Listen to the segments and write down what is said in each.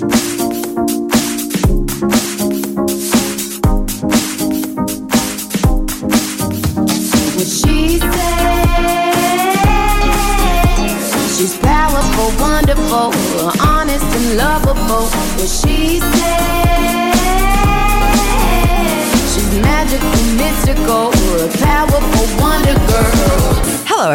What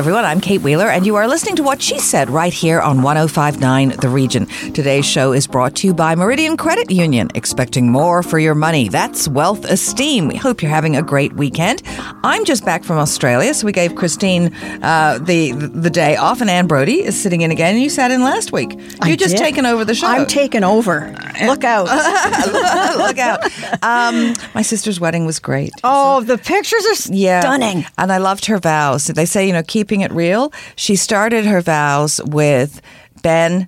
everyone. I'm Kate Wheeler, and you are listening to What She Said right here on 1059 The Region. Today's show is brought to you by Meridian Credit Union. Expecting more for your money. That's wealth esteem. We hope you're having a great weekend. I'm just back from Australia, so we gave Christine uh, the the day off, and Anne Brodie is sitting in again. And you sat in last week. I you just taken over the show. I'm taking over. Look out. Look out. Um, my sister's wedding was great. oh, the pictures are Yeah. stunning. And I loved her vows. They say, you know, keeping it real. She started her vows with Ben.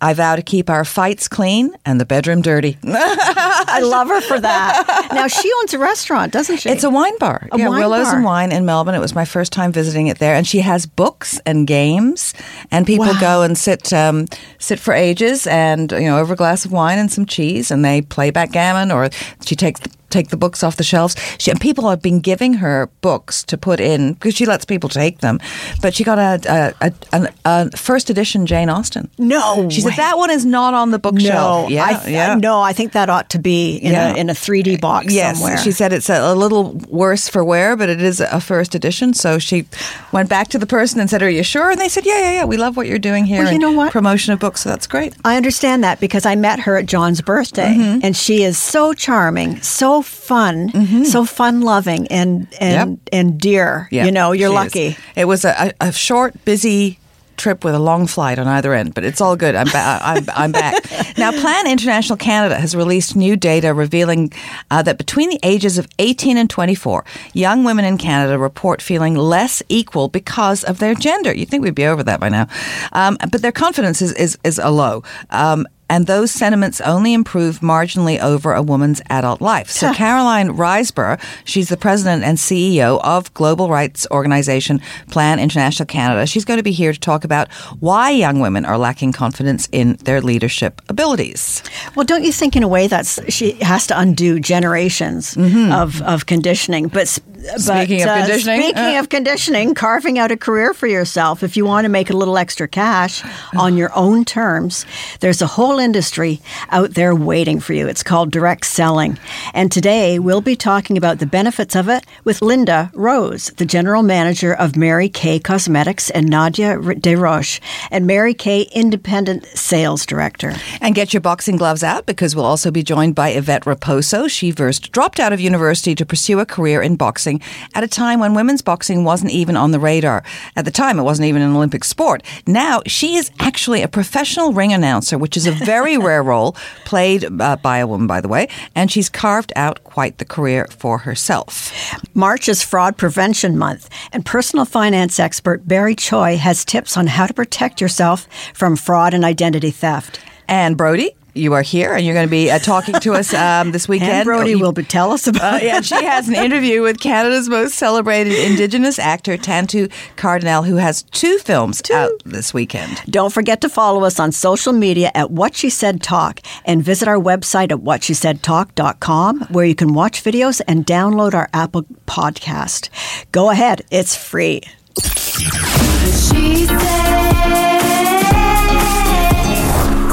I vow to keep our fights clean and the bedroom dirty. I love her for that. Now, she owns a restaurant, doesn't she? It's a wine bar. A yeah, wine Willows bar. and Wine in Melbourne. It was my first time visiting it there, and she has books and games, and people Wow. go and sit um, sit for ages, and you know, over a glass of wine and some cheese, and they play backgammon, or she takes take the books off the shelves. She, and people have been giving her books to put in because she lets people take them. But she got a a, a, a, first edition Jane Austen. No she way. said that one is not on the bookshelf. no, yeah, I, th- yeah. no, I think that ought to be in, Yeah. a, in a 3D box Yes, somewhere. she said it's a, a little worse for wear, but it is a first edition. So she went back to the person and said, "Are you sure?" And they said, "Yeah, yeah, yeah. We love what you're doing here. Well, you know what? Promotion of books. So that's great." I understand that because I met her at John's birthday, Mm-hmm. and she is so charming, so fun, so fun loving, and and Yep. and dear. Yeah, you know, you're she is. lucky. It was a, a, a short, busy trip with a long flight on either end, but it's all good. I'm, ba- I'm, I'm back. now, Plan International Canada has released new data revealing uh, that between the ages of 18 and 24, young women in Canada report feeling less equal because of their gender. You'd think we'd be over that by now. Um, but their confidence is, is, is a low. Um, and those sentiments only improve marginally over a woman's adult life. So Caroline Riseboro, she's the president and CEO of global rights organization Plan International Canada. She's going to be here to talk about why young women are lacking confidence in their leadership abilities. Well, don't you think, in a way, that's she has to undo generations of, of conditioning? But Mm-hmm. Speaking but, of uh, conditioning, speaking uh, of conditioning, carving out a career for yourself if you want to make a little extra cash on your own terms, there's a whole industry out there waiting for you. It's called direct selling, and today we'll be talking about the benefits of it with Lynda Rose, the general manager of Mary Kay Cosmetics, and Nadia Desroches, and Mary Kay independent sales director. And get your boxing gloves out because we'll also be joined by Yvette Raposo. She first dropped out of university to pursue a career in boxing at a time when women's boxing wasn't even on the radar. At the time, it wasn't even an Olympic sport. Now, she is actually a professional ring announcer, which is a very rare role, played uh, by a woman, by the way, and she's carved out quite the career for herself. March is Fraud Prevention Month, and personal finance expert Barry Choi has tips on how to protect yourself from fraud and identity theft. Anne Brodie, you are here, and you're going to be uh, talking to us um, this weekend. Anne Brodie You- will be tell us about Uh, yeah, she has an interview with Canada's most celebrated Indigenous actor, Tantoo Cardinal, who has two films out this weekend. Don't forget to follow us on social media at What She Said Talk and visit our website at whatshesaidtalk.com where you can watch videos and download our Apple podcast. Go ahead, it's free.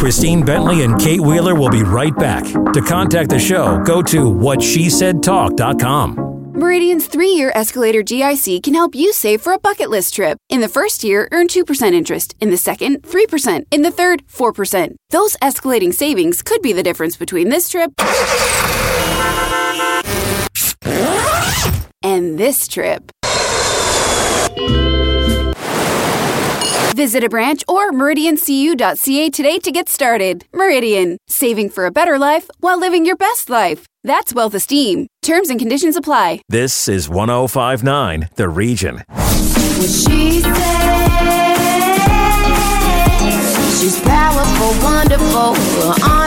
Christine Bentley and Kate Wheeler will be right back. To contact the show, go to whatshesaidtalk.com. Meridian's three year escalator GIC can help you save for a bucket list trip. In the first year, earn 2% interest. In the second, 3%. In the third, 4%. Those escalating savings could be the difference between this trip and this trip. Visit a branch or meridiancu.ca today to get started. Meridian, saving for a better life while living your best life. That's wealth esteem. Terms and conditions apply. This is 1059 The Region. She said. She's powerful, wonderful, honest and lovable.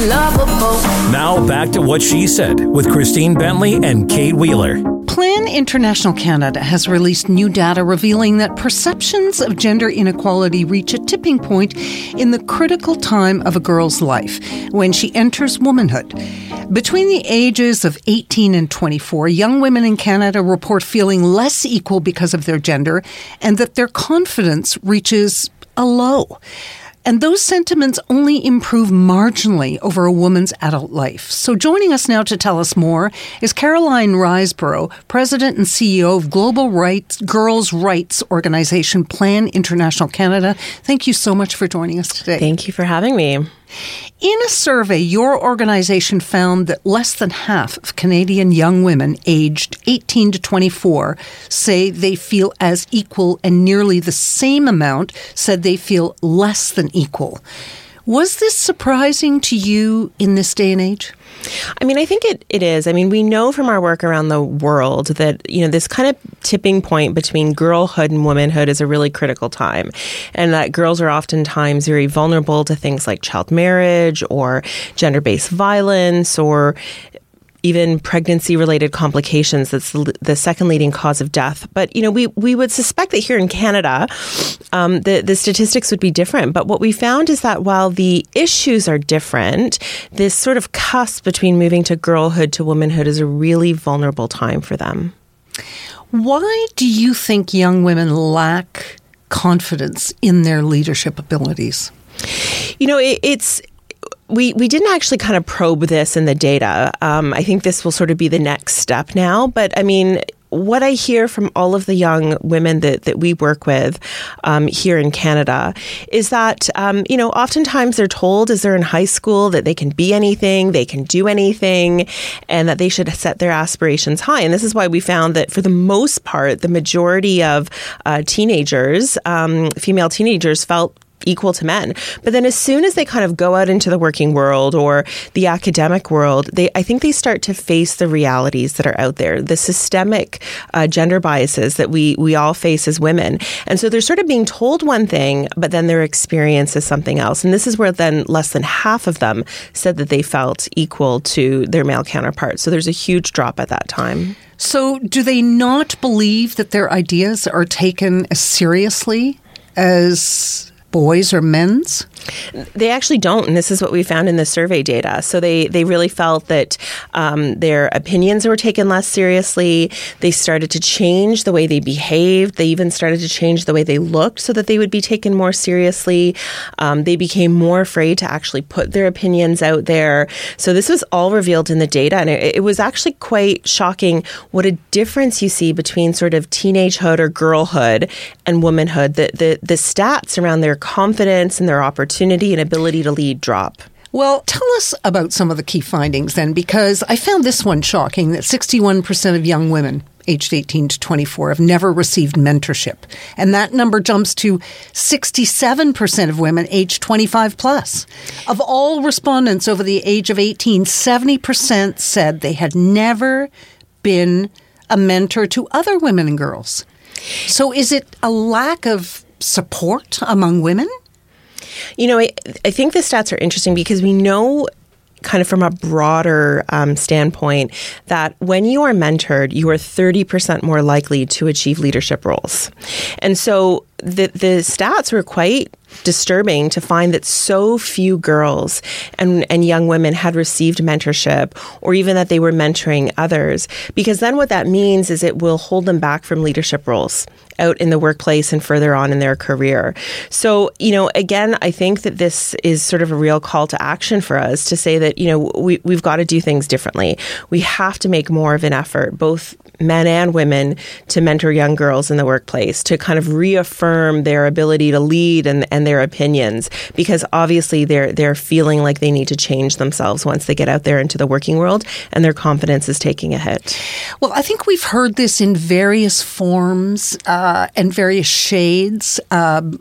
Now back to what she said with Christine Bentley and Kate Wheeler. Plan International Canada has released new data revealing that perceptions of gender inequality reach a tipping point in the critical time of a girl's life when she enters womanhood. Between the ages of 18 and 24, young women in Canada report feeling less equal because of their gender and that their confidence reaches a low. And those sentiments only improve marginally over a woman's adult life. So joining us now to tell us more is Caroline Riseboro, President and CEO of Global Rights Girls' Rights Organization Plan International Canada. Thank you so much for joining us today. Thank you for having me. In a survey, your organization found that less than half of Canadian young women aged 18 to 24 say they feel as equal, and nearly the same amount said they feel less than equal. Was this surprising to you in this day and age? I mean, I think it, it is. I mean, we know from our work around the world that, you know, this kind of tipping point between girlhood and womanhood is a really critical time. And that girls are oftentimes very vulnerable to things like child marriage or gender based violence or even pregnancy related complications. That's the second leading cause of death. But, you know, we, we would suspect that here in Canada, um, the, the statistics would be different. But what we found is that while the issues are different, this sort of cusp between moving to girlhood to womanhood is a really vulnerable time for them. Why do you think young women lack confidence in their leadership abilities? You know, it, it's we we didn't actually kind of probe this in the data. Um, I think this will sort of be the next step now. But I mean, what I hear from all of the young women that, that we work with um, here in Canada is that, um, you know, oftentimes they're told as they're in high school that they can be anything, they can do anything, and that they should set their aspirations high. And this is why we found that for the most part, the majority of uh, teenagers, um, female teenagers, felt equal to men. But then as soon as they kind of go out into the working world or the academic world, they I think they start to face the realities that are out there, the systemic uh, gender biases that we we all face as women. And so they're sort of being told one thing, but then their experience is something else. And this is where then less than half of them said that they felt equal to their male counterparts. So there's a huge drop at that time. So do they not believe that their ideas are taken as seriously as boys or men's? They actually don't, and this is what we found in the survey data. So they they really felt that um, their opinions were taken less seriously. They started to change the way they behaved. They even started to change the way they looked so that they would be taken more seriously. Um, they became more afraid to actually put their opinions out there. So this was all revealed in the data, and it, it was actually quite shocking what a difference you see between sort of teenagehood or girlhood and womanhood. The the, the stats around their confidence and their opportunity and ability to lead drop. Well, tell us about some of the key findings then, because I found this one shocking that 61% of young women aged 18 to 24 have never received mentorship. And that number jumps to 67% of women aged 25 plus. Of all respondents over the age of 18, 70% said they had never been a mentor to other women and girls. So is it a lack of support among women? You know, I, I think the stats are interesting because we know kind of from a broader um, standpoint that when you are mentored, you are 30% more likely to achieve leadership roles. And so the, the stats were quite disturbing to find that so few girls and, and young women had received mentorship or even that they were mentoring others. Because then what that means is it will hold them back from leadership roles out in the workplace and further on in their career. So, you know, again, I think that this is sort of a real call to action for us to say that, you know, we, we've got to do things differently. We have to make more of an effort, both men and women, to mentor young girls in the workplace, to kind of reaffirm their ability to lead and, and their opinions, because obviously they're they're feeling like they need to change themselves once they get out there into the working world and their confidence is taking a hit. Well, I think we've heard this in various forms uh, and various shades. Um,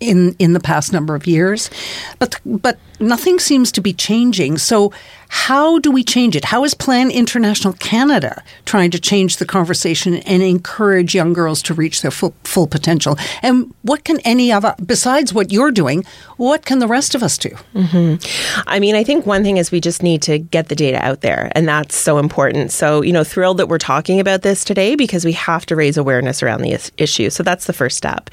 in in the past number of years, but but nothing seems to be changing. So, how do we change it? How is Plan International Canada trying to change the conversation and encourage young girls to reach their full, full potential? And what can any of besides what you're doing, what can the rest of us do? Mm-hmm. I mean, I think one thing is we just need to get the data out there, and that's so important. So, you know, thrilled that we're talking about this today because we have to raise awareness around the is- issue. So that's the first step.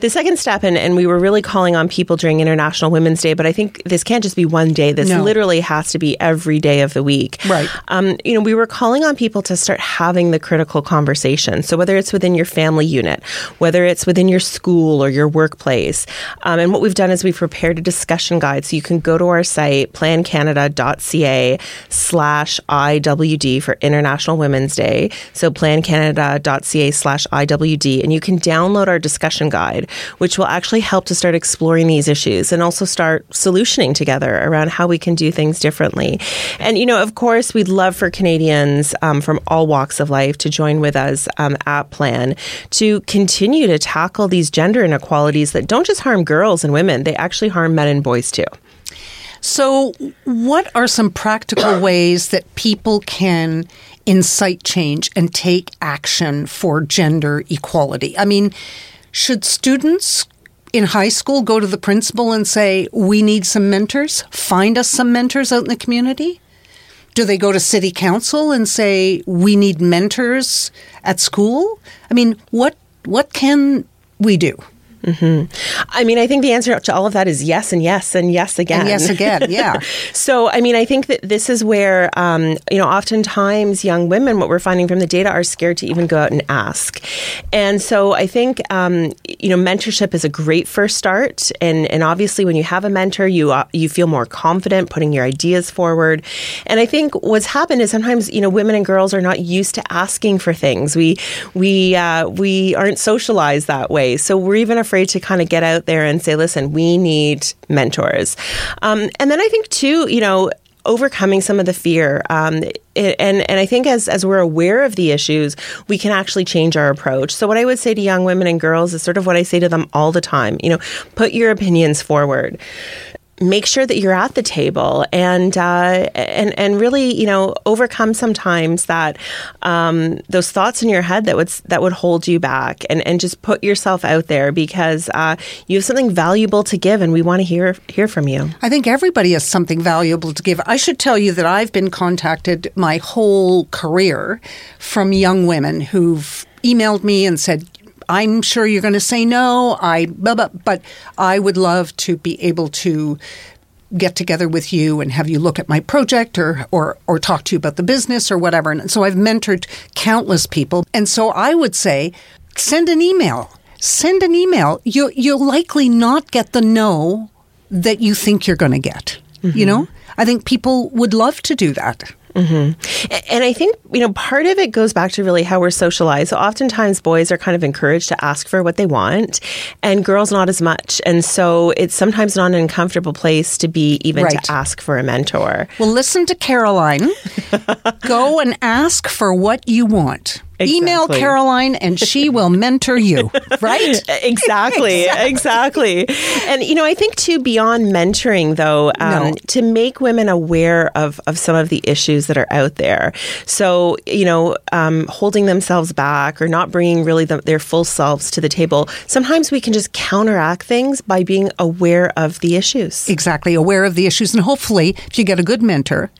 The second step, and, and we were really calling on people during International Women's Day, but I think this can't just be one day. This No. literally has to be every day of the week. Right. Um, you know, we were calling on people to start having the critical conversation. So whether it's within your family unit, whether it's within your school or your workplace, um, and what we've done is we've prepared a discussion guide. So you can go to our site plancanada.ca slash IWD for International Women's Day. So plancanada.ca slash IWD, and you can download our discussion guide, which will actually help to start exploring these issues and also start solutioning together around how we can do things differently. And, you know, of course, we'd love for Canadians um, from all walks of life to join with us um, at Plan to continue to tackle these gender inequalities that don't just harm girls and women, they actually harm men and boys too. So, what are some practical ways that people can incite change and take action for gender equality? I mean, should students in high school go to the principal and say, We need some mentors? Find us some mentors out in the community? Do they go to city council and say, We need mentors at school? I mean, what, what can we do? I mean, I think the answer to all of that is yes and yes and yes again. And yes again, yeah. so, I mean, I think that this is where, um, you know, oftentimes young women, what we're finding from the data, are scared to even go out and ask. And so I think, um, you know, mentorship is a great first start. And, and obviously, when you have a mentor, you, uh, you feel more confident putting your ideas forward. And I think what's happened is sometimes, you know, women and girls are not used to asking for things. We, we, uh, we aren't socialized that way. So we're even afraid to kind of get out there and say, listen, we need mentors. Um, and then I think, too, you know, overcoming some of the fear. Um, it, and and I think as as we're aware of the issues, we can actually change our approach. So what I would say to young women and girls is sort of what I say to them all the time. You know, put your opinions forward make sure that you're at the table and uh, and and really you know overcome sometimes that um, those thoughts in your head that would that would hold you back and and just put yourself out there because uh, you have something valuable to give and we want to hear hear from you. I think everybody has something valuable to give. I should tell you that I've been contacted my whole career from young women who've emailed me and said, I'm sure you're going to say no. I, blah, blah, but I would love to be able to get together with you and have you look at my project or, or, or talk to you about the business or whatever. And so I've mentored countless people. And so I would say, send an email. Send an email. You, you'll likely not get the no that you think you're going to get. You mm-hmm. know, I think people would love to do that. Mm-hmm. And I think, you know, part of it goes back to really how we're socialized. So oftentimes boys are kind of encouraged to ask for what they want and girls not as much. And so it's sometimes not an uncomfortable place to be even Right. to ask for a mentor. Well, listen to Caroline. Go and ask for what you want. Email Caroline and she will mentor you, right? Exactly, exactly. And, you know, I think too, beyond mentoring, though, um, No. to make women aware of, of some of the issues that are out there. So, you know, um, holding themselves back or not bringing really the, their full selves to the table, sometimes we can just counteract things by being aware of the issues. Exactly, aware of the issues. And hopefully, if you get a good mentor,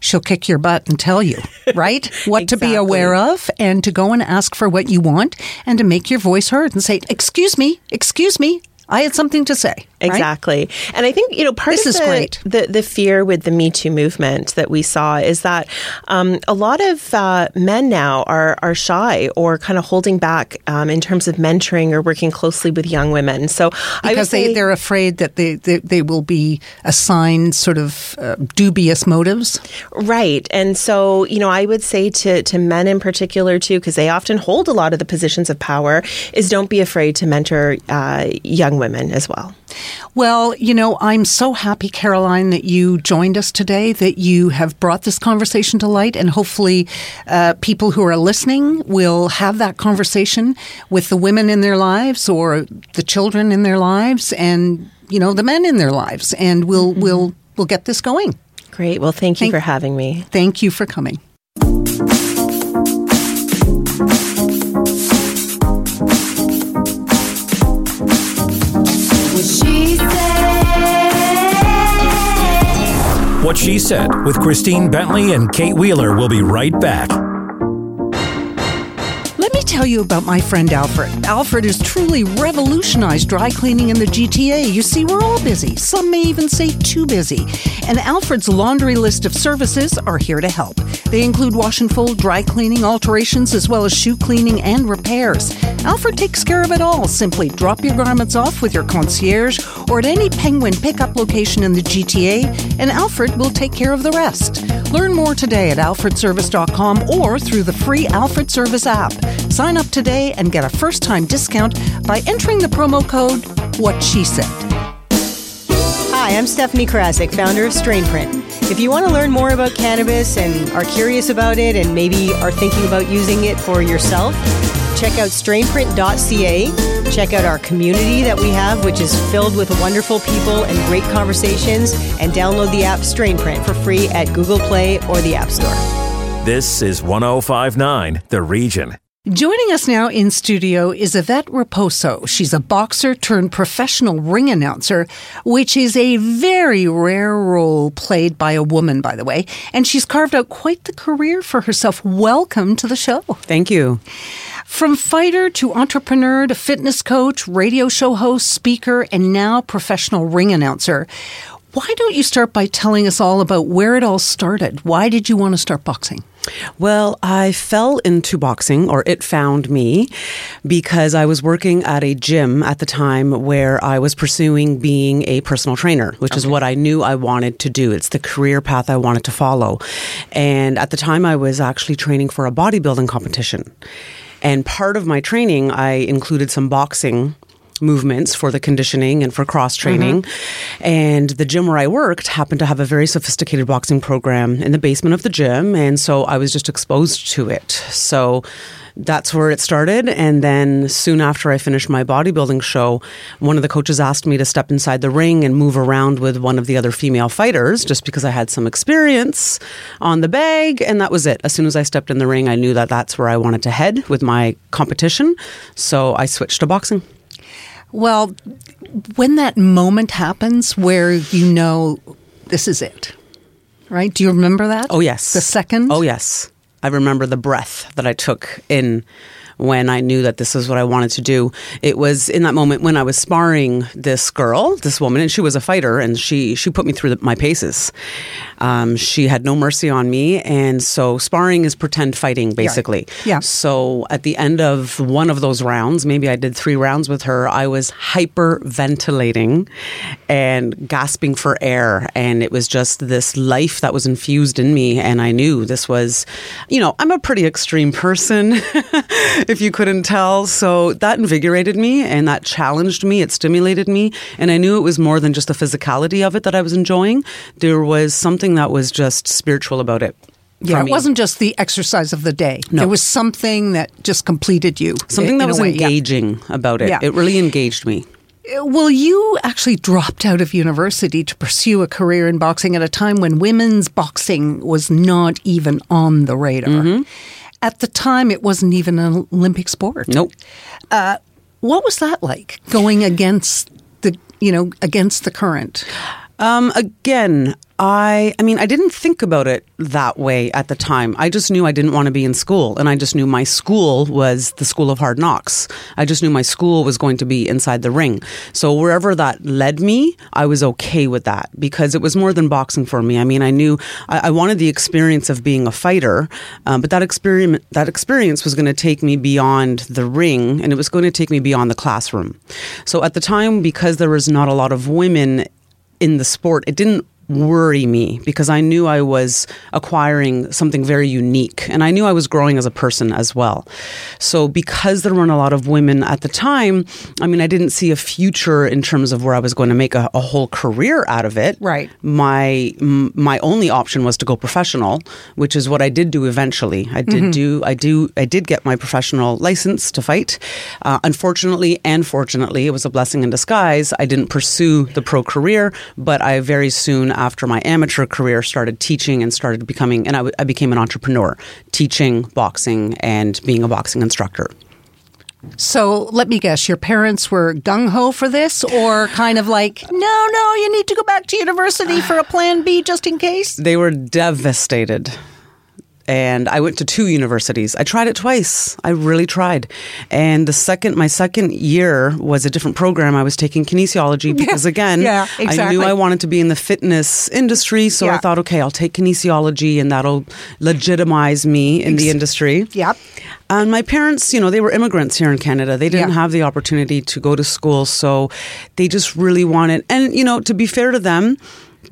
she'll kick your butt and tell you, right? What to be aware of and to go and ask for what you want and to make your voice heard and say, Excuse me, excuse me, I had something to say. right? Exactly. And I think, you know, part This of is great. The, the fear with the Me Too movement that we saw is that um, a lot of uh, men now are, are shy or kind of holding back um, in terms of mentoring or working closely with young women. So I would Because they, say- they're afraid that they, they, they will be assigned sort of uh, dubious motives. Right. And so, you know, I would say to, to men in particular, too, because they often hold a lot of the positions of power, is don't be afraid to mentor uh, young women as well. Well, you know, I'm so happy, Caroline, that you joined us today, that you have brought this conversation to light, and hopefully uh, people who are listening will have that conversation with the women in their lives or the children in their lives and, you know, the men in their lives, and we'll, we'll we'll get this going. Great. Well, thank you Thank- for having me. Thank you for coming. What she said. With Christine Bentley and Kate Wheeler will be right back. Tell you about my friend Alfred. Alfred has truly revolutionized dry cleaning in the GTA. You see, we're all busy. Some may even say too busy. And Alfred's laundry list of services are here to help. They include wash and fold, dry cleaning, alterations, as well as shoe cleaning and repairs. Alfred takes care of it all. Simply drop your garments off with your concierge or at any Penguin pickup location in the GTA, and Alfred will take care of the rest. Learn more today at alfredservice.com or through the free Alfred Service app. Sign up today and get a first time discount by entering the promo code What She Said. Hi, I'm Stephanie Krasik, founder of Strainprint. If you want to learn more about cannabis and are curious about it and maybe are thinking about using it for yourself, check out strainprint.ca. Check out our community that we have, which is filled with wonderful people and great conversations, and download the app Strainprint for free at Google Play or the App Store. This is 1059 The Region. Joining us now in studio is Yvette Raposo. She's a boxer turned professional ring announcer, which is a very rare role played by a woman, by the way. And she's carved out quite the career for herself. Welcome to the show. Thank you. From fighter to entrepreneur to fitness coach, radio show host, speaker, and now professional ring announcer. Why don't you start by telling us all about where it all started? Why did you want to start boxing? Well, I fell into boxing, or it found me, because I was working at a gym at the time where I was pursuing being a personal trainer, which is what I knew I wanted to do. It's the career path I wanted to follow. And at the time, I was actually training for a bodybuilding competition. And part of my training, I included some boxing movements for the conditioning and for cross training. Mm-hmm. And the gym where I worked happened to have a very sophisticated boxing program in the basement of the gym. And so I was just exposed to it. So that's where it started. And then soon after I finished my bodybuilding show, one of the coaches asked me to step inside the ring and move around with one of the other female fighters just because I had some experience on the bag. And that was it. As soon as I stepped in the ring, I knew that that's where I wanted to head with my competition. So I switched to boxing. Well, when that moment happens where you know this is it, right? Do you remember that? Oh, yes. The second? Oh, yes. I remember the breath that I took in when I knew that this is what I wanted to do. It was in that moment when I was sparring this girl, this woman, and she was a fighter, and she she put me through the, my paces. Um, she had no mercy on me, and so sparring is pretend fighting, basically. Yeah. So at the end of one of those rounds, maybe I did three rounds with her, I was hyperventilating and gasping for air. And it was just this life that was infused in me. And I knew this was, you know, I'm a pretty extreme person, if you couldn't tell. So that invigorated me and that challenged me. It stimulated me. And I knew it was more than just the physicality of it that I was enjoying. There was something that was just spiritual about it. Yeah, it wasn't just the exercise of the day. No. There was something that just completed you. something in that was way, yeah. engaging about it. Yeah. It really engaged me. Well, you actually dropped out of university to pursue a career in boxing at a time when women's boxing was not even on the radar. Mm-hmm. At the time, it wasn't even an Olympic sport. Nope. Uh, what was that like going against the, you know, against the current? Um, again, I I mean, I didn't think about it that way at the time. I just knew I didn't want to be in school, and I just knew my school was the school of hard knocks. I just knew my school was going to be inside the ring. So wherever that led me, I was okay with that because it was more than boxing for me. I mean, I knew I, I wanted the experience of being a fighter, um, but that experiment that experience was going to take me beyond the ring, and it was going to take me beyond the classroom. So at the time, because there was not a lot of women in the sport, it didn't worry me because I knew I was acquiring something very unique and I knew I was growing as a person as well. So because there weren't a lot of women at the time, I mean I didn't see a future in terms of where I was going to make a, a whole career out of it. Right. My m- my only option was to go professional, which is what I did do eventually. I did do I do I did get my professional license to fight. Uh, unfortunately and fortunately, it was a blessing in disguise. I didn't pursue the pro career, but I very soon after my amateur career, started teaching and started becoming, and I, w- I became an entrepreneur, teaching boxing and being a boxing instructor. So let me guess, your parents were gung ho for this, or kind of like, no, no, you need to go back to university for a plan B just in case? They were devastated. And I went to two universities. I tried it twice. I really tried. And the second, my second year was a different program. I was taking kinesiology because, again, yeah, I knew I wanted to be in the fitness industry. So I thought, okay, I'll take kinesiology and that'll legitimize me in the industry. Yep. And my parents, you know, they were immigrants here in Canada. They didn't Yeah. have the opportunity to go to school. So they just really wanted, and, you know, to be fair to them,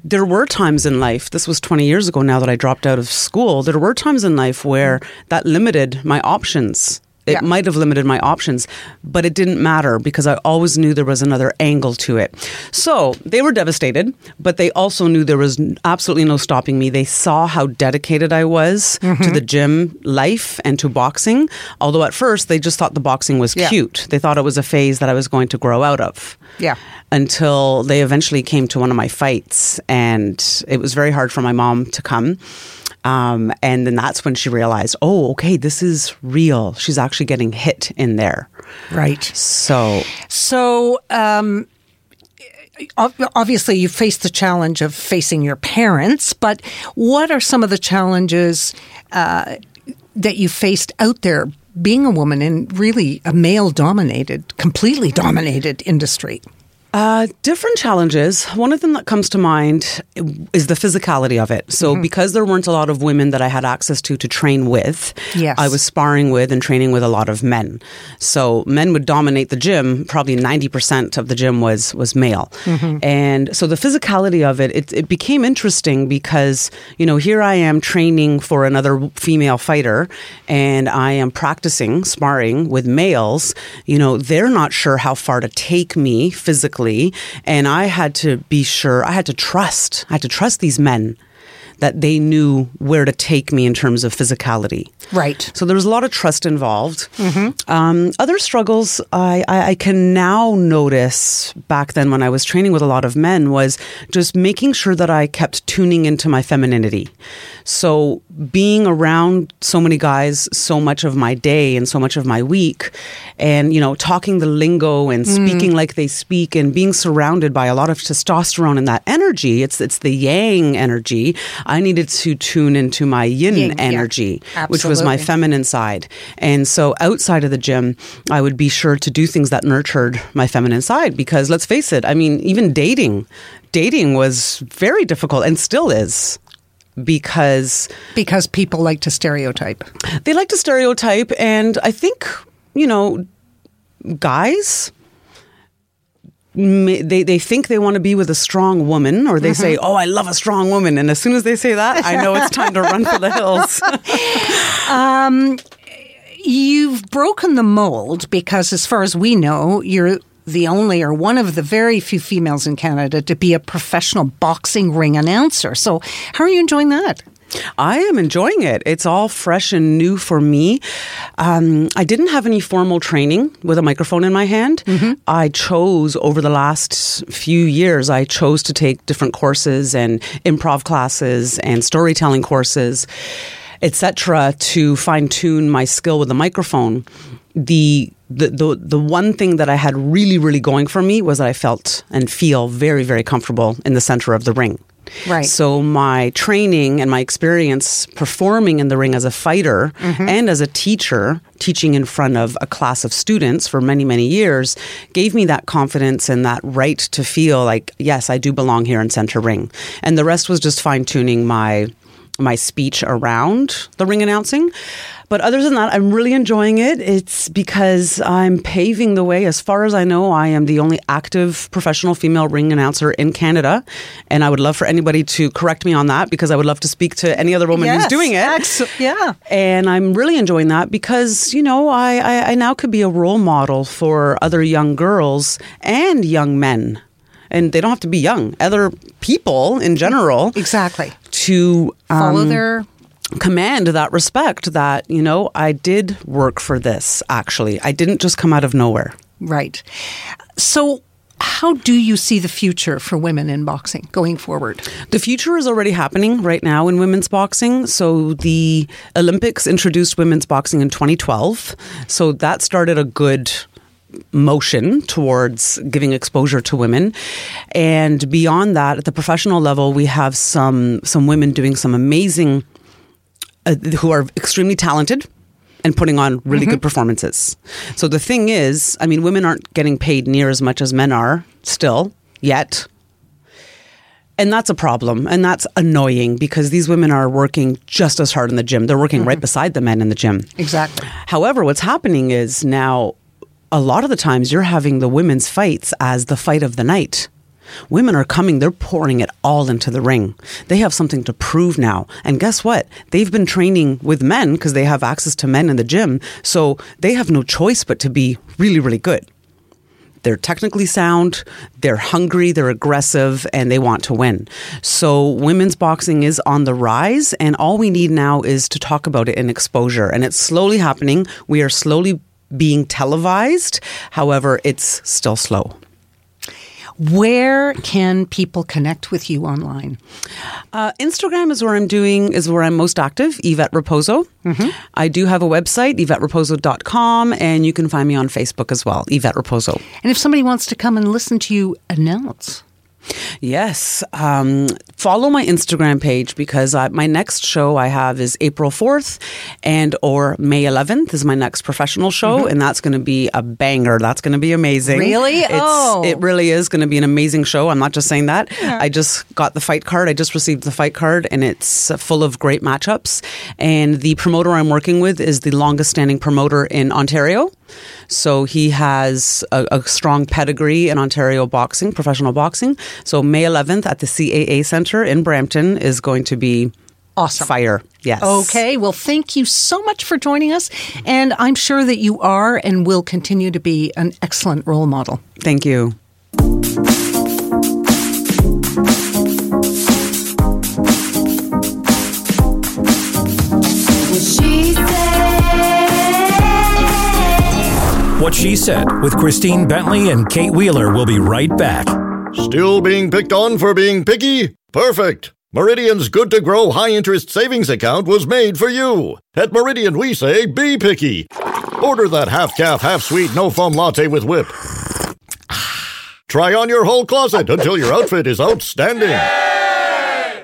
there were times in life, this was 20 years ago now that I dropped out of school, there were times in life where that limited my options. It Yeah. might have limited my options, but it didn't matter because I always knew there was another angle to it. So they were devastated, but they also knew there was absolutely no stopping me. They saw how dedicated I was to mm-hmm. the gym life and to boxing. Although at first they just thought the boxing was Yeah. cute. They thought it was a phase that I was going to grow out of Yeah. until they eventually came to one of my fights, and it was very hard for my mom to come. Um, and then that's when she realized, oh, okay, this is real. She's actually getting hit in there. Right. So So, um, obviously, you faced the challenge of facing your parents, but what are some of the challenges uh, that you faced out there being a woman in really a male dominated, completely dominated industry? Uh, different challenges. One of them that comes to mind is the physicality of it. So, because there weren't a lot of women that I had access to to train with, Yes. I was sparring with and training with a lot of men. So, men would dominate the gym. Probably ninety percent of the gym was was male, and so the physicality of it, it, it became interesting because you know here I am training for another female fighter, and I am practicing sparring with males. You know, they're not sure how far to take me physically, and I had to be sure. I had to trust. I had to trust these men that they knew where to take me in terms of physicality. Right. So there was a lot of trust involved. Um, other struggles I, I, I can now notice back then when I was training with a lot of men was just making sure that I kept tuning into my femininity. So being around so many guys so much of my day and so much of my week and, you know, talking the lingo and speaking like they speak and being surrounded by a lot of testosterone and that energy, it's, it's the yang energy. I needed to tune into my yin, Yin, yeah. energy, which was my feminine side. And so outside of the gym, I would be sure to do things that nurtured my feminine side because let's face it, I mean, even dating, dating was very difficult and still is because Because people like to stereotype. they like to stereotype and I think, you know, guys they, they think they want to be with a strong woman or they say mm-hmm. oh i love a strong woman and as soon as they say that i know it's time to run for the hills um, You've broken the mold because, as far as we know, you're the only or one of the very few females in Canada to be a professional boxing ring announcer. So, how are you enjoying that? I am enjoying it. It's all fresh and new for me. Um, I didn't have any formal training with a microphone in my hand. I chose over the last few years, I chose to take different courses and improv classes and storytelling courses, etc., to fine tune my skill with the microphone. The, the the the one thing that I had really really going for me was that I felt and feel very very comfortable in the center of the ring. Right. So my training and my experience performing in the ring as a fighter mm-hmm. and as a teacher, teaching in front of a class of students for many, many years, gave me that confidence and that right to feel like, yes, I do belong here in center ring. And the rest was just fine tuning my my speech around the ring announcing. But other than that, I'm really enjoying it. It's because I'm paving the way. As far as I know, I am the only active professional female ring announcer in Canada. And I would love for anybody to correct me on that because I would love to speak to any other woman who's doing it. excellent. Yeah. And I'm really enjoying that because, you know, I, I, I now could be a role model for other young girls and young men. And they don't have to be young, other people in general Exactly. to Follow um, their. command that respect that, you know, I did work for this actually. I didn't just come out of nowhere. Right. So, how do you see the future for women in boxing going forward? The future is already happening right now in women's boxing. So the Olympics introduced women's boxing in 2012. So that started a good motion towards giving exposure to women and beyond that at the professional level we have some some women doing some amazing uh, who are extremely talented and putting on really good performances. So the thing is, I mean, women aren't getting paid near as much as men are still yet. And that's a problem. And that's annoying because these women are working just as hard in the gym. They're working right beside the men in the gym. Exactly. However, what's happening is now a lot of the times you're having the women's fights as the fight of the night. Women are coming, they're pouring it all into the ring. They have something to prove now. And guess what? They've been training with men because they have access to men in the gym. So they have no choice but to be really, really good. They're technically sound, they're hungry, they're aggressive, and they want to win. So, women's boxing is on the rise, and all we need now is to talk about it in exposure. And it's slowly happening. We are slowly being televised. However, it's still slow. Where can people connect with you online? Uh, Instagram is where I'm doing is where I'm most active. Yvette Raposo. I do have a website, YvetteRaposo.com, and you can find me on Facebook as well, Yvette Raposo. And if somebody wants to come and listen to you announce, Yes. Um, follow my Instagram page because uh, my next show I have is April 4th and or May 11th is my next professional show. And that's going to be a banger. That's going to be amazing. Really? It's, Oh. It really is going to be an amazing show. I'm not just saying that. I just got the fight card. I just received the fight card and it's full of great matchups. And the promoter I'm working with is the longest standing promoter in Ontario. So he has a, a strong pedigree in Ontario boxing, professional boxing. So May 11th at the CAA Center in Brampton is going to be Awesome. fire. Yes. Okay, well, thank you so much for joining us. And I'm sure that you are and will continue to be an excellent role model. Thank you. She said. What She Said with Christine Bentley and Kate Wheeler will be right back. Still being picked on for being picky? Perfect. Meridian's good to grow high interest savings account was made for you. At Meridian, we say be picky. Order that half calf, half sweet, no foam latte with whip. Try on your whole closet until your outfit is outstanding.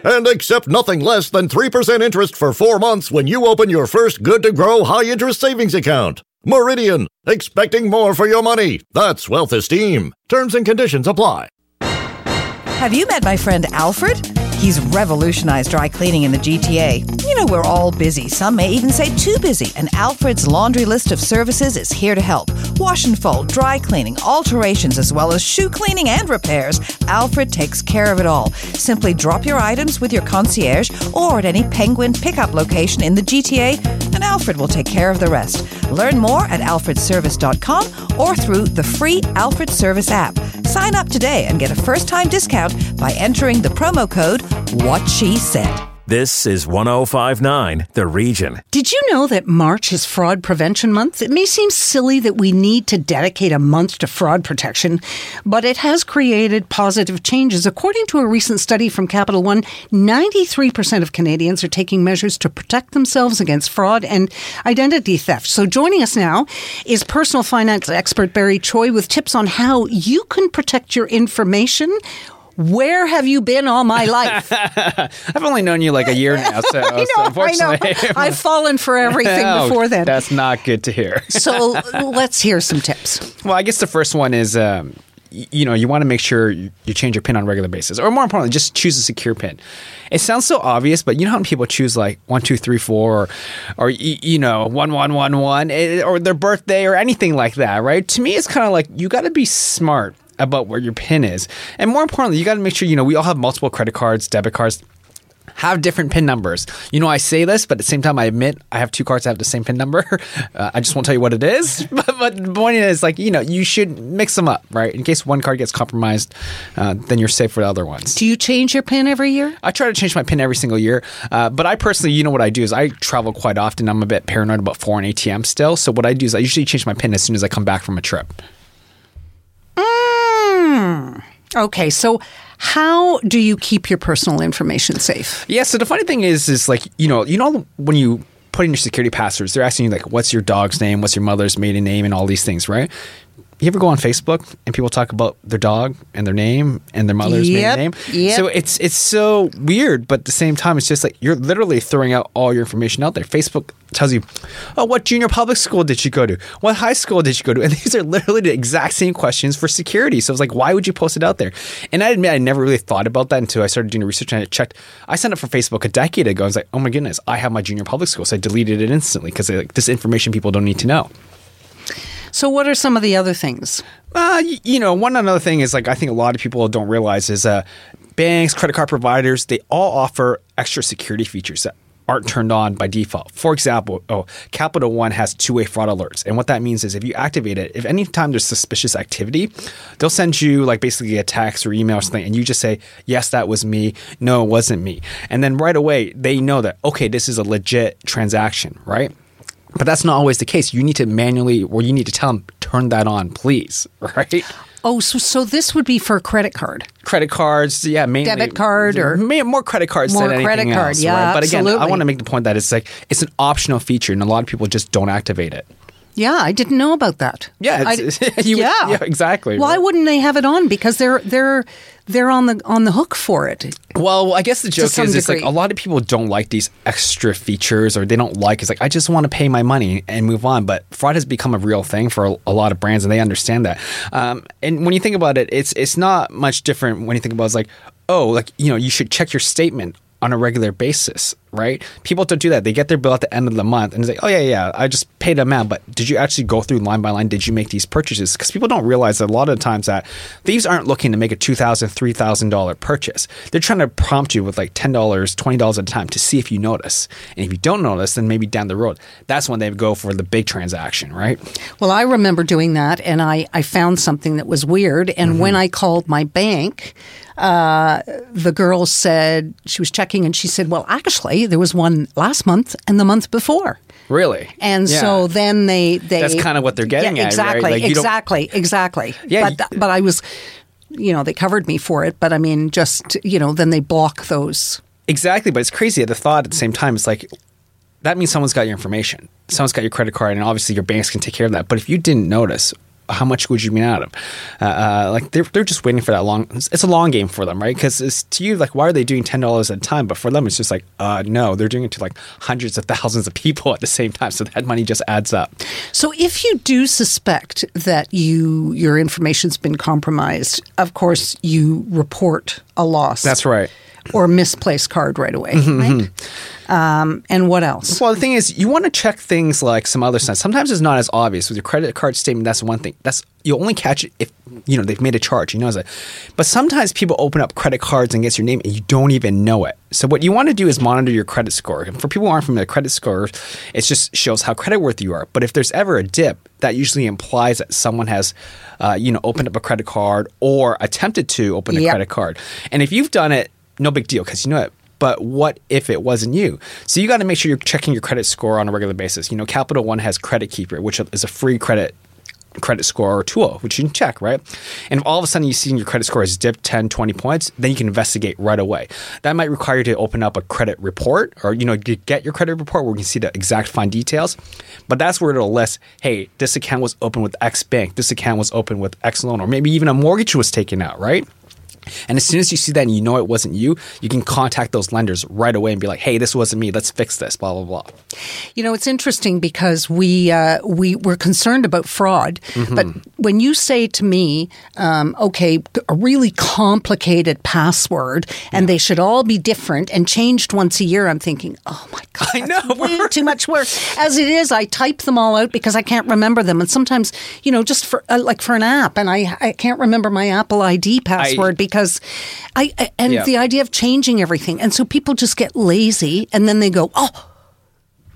And accept nothing less than 3% interest for four months when you open your first good to grow high interest savings account. Meridian, expecting more for your money. That's wealth esteem. Terms and conditions apply. Have you met my friend Alfred? He's revolutionized dry cleaning in the GTA. You know, we're all busy. Some may even say too busy. And Alfred's laundry list of services is here to help. Wash and fold, dry cleaning, alterations, as well as shoe cleaning and repairs. Alfred takes care of it all. Simply drop your items with your concierge or at any Penguin pickup location in the GTA, and Alfred will take care of the rest. Learn more at alfredservice.com or through the free Alfred Service app. Sign up today and get a first time discount by entering the promo code What She Said. This is 1059 The Region. Did you know that March is Fraud Prevention Month? It may seem silly that we need to dedicate a month to fraud protection, but it has created positive changes. According to a recent study from Capital One, 93% of Canadians are taking measures to protect themselves against fraud and identity theft. So joining us now is personal finance expert Barry Choi with tips on how you can protect your information. Where have you been all my life? I've only known you like a year now, so, I know, so I unfortunately, I've fallen for everything Oh, before then. That's not good to hear. So let's hear some tips. Well, I guess the first one is, um, you know, you want to make sure you, change your pin on a regular basis, or more importantly, just choose a secure pin. It sounds so obvious, but you know how many people choose like one, two, three, four, or, or you know, one, one, one, one, eh, or their birthday, or anything like that, right? To me, it's kind of like you got to be smart about where your pin is, and more importantly, you got to make sure you know we all have multiple credit cards, debit cards have different PIN numbers. You know, I say this, but at the same time, I admit I have two cards that have the same PIN number. Uh, I just won't tell you what it is. but, but the point is, like, you know, you should mix them up, right? In case one card gets compromised, uh, then you're safe for the other ones. Do you change your pin every year? I try to change my PIN every single year, uh, but I personally, you know what I do is I travel quite often. I'm a bit paranoid about foreign ATMs still. So what I do is I usually change my PIN as soon as I come back from a trip. Mm. Okay, so how do you keep your personal information safe? Yeah. So the funny thing is, is like you know, you know when you put in your security passwords, they're asking you like, what's your dog's name, what's your mother's maiden name, and all these things, right? You ever go on Facebook and people talk about their dog and their name and their mother's Yep, maiden name? yep. So it's it's so weird, but at the same time, it's just like you're literally throwing out all your information out there. Facebook tells you, oh, what junior public school did you go to? What high school did you go to? And these are literally the exact same questions for security. So it's like, why would you post it out there? And I admit, I never really thought about that until I started doing research and I checked. I signed up for Facebook a decade ago. I was like, oh my goodness, I have my junior public school. So I deleted it instantly because like, this information people don't need to know. So, what are some of the other things? Uh, you know, one another thing is like I think a lot of people don't realize is uh, banks, credit card providers, they all offer extra security features that aren't turned on by default. For example, oh, Capital One has two-way fraud alerts, and what that means is if you activate it, if any time there's suspicious activity, they'll send you like basically a text or email or something, and you just say, "Yes, that was me. No, it wasn't me," and then right away they know that okay, this is a legit transaction, right? But that's not always the case. You need to manually, or you need to tell them, turn that on, please, right? Oh, so so this would be for a credit card. Credit cards, yeah, mainly Debit card or- more credit cards More than anything credit card, else, yeah, right? But again, I want to make the point that it's like it's an optional feature, and a lot of people just don't activate it. Yeah, I didn't know about that. Yeah, I- you yeah, yeah, exactly, Why right. wouldn't they have it on? Because they're they're they're on the on the hook for it. Well, I guess the joke is it's like a lot of people don't like these extra features, or they don't like. It's like I just want to pay my money and move on. But fraud has become a real thing for a, a lot of brands, and they understand that. Um, and when you think about it, it's it's not much different when you think about it's like oh, like you know, you should check your statement on a regular basis, right? People don't do that. They get their bill at the end of the month and say, "Oh yeah, yeah, I just paid them out." But did you actually go through line by line? Did you make these purchases? Because people don't realize a lot of times that thieves aren't looking to make a two thousand, three thousand dollar purchase. They're trying to prompt you with like ten dollars, twenty dollars at a time to see if you notice. And if you don't notice, then maybe down the road, that's when they go for the big transaction, right? Well, I remember doing that, and I, I found something that was weird. And Mm-hmm. when I called my bank, uh, the girl said she was checking, and she said, "Well, actually, there was one last month and the month before." Really? And Yeah. so then they they That's kinda what they're getting yeah, at, right? exactly Like, don't- exactly exactly Yeah, but but I was you know they covered me for it but I mean just you know then they block those Exactly, but it's crazy at the thought at the same time. It's like that means someone's got your information. Someone's got your credit card, and obviously your banks can take care of that. But if you didn't notice, how much would you be out of? Uh, uh, like they're they're just waiting for that long. It's, a long game for them, right? Because it's to you like why are they doing ten dollars at a time? But for them, it's just like uh, no, they're doing it to like hundreds of thousands of people at the same time. So that money just adds up. So if you do suspect that you your information's been compromised, of course you report a loss. That's right. Or misplaced card right away, right? Um, and what else? Well, the thing is, you want to check things like some other stuff. Sometimes it's not as obvious with your credit card statement. That's one thing. That's you only catch it if you know they've made a charge. You know that. But sometimes people open up credit cards and gets your name, and you don't even know it. So what you want to do is monitor your credit score. And for people who aren't familiar, with credit score it just shows how credit creditworthy you are. But if there's ever a dip, that usually implies that someone has, uh, you know, opened up a credit card or attempted to open a Yep. credit card. And if you've done it, no big deal because you know it. But what if it wasn't you? So you got to make sure you're checking your credit score on a regular basis. You know, Capital One has Credit Keeper, which is a free credit credit score tool, which you can check, right? And if all of a sudden you see your credit score has dipped 10, 20 points, then you can investigate right away. That might require you to open up a credit report or, you know, get your credit report where you can see the exact fine details. But that's where it'll list, hey, this account was open with X bank, this account was open with X loan, or maybe even a mortgage was taken out, right? And as soon as you see that and you know it wasn't you, you can contact those lenders right away and be like, "Hey, this wasn't me. Let's fix this." Blah blah blah. You know, it's interesting because we uh, we we're concerned about fraud, Mm-hmm. but when you say to me, um, "Okay, a really complicated password, and they should all be different and changed once a year," I'm thinking, "Oh my god, I know. way too much work." As it is, I type them all out because I can't remember them, and sometimes, you know, just for uh, like for an app, and I I can't remember my Apple ID password because I, I and Yeah. the idea of changing everything, and so people just get lazy, and then they go, "Oh."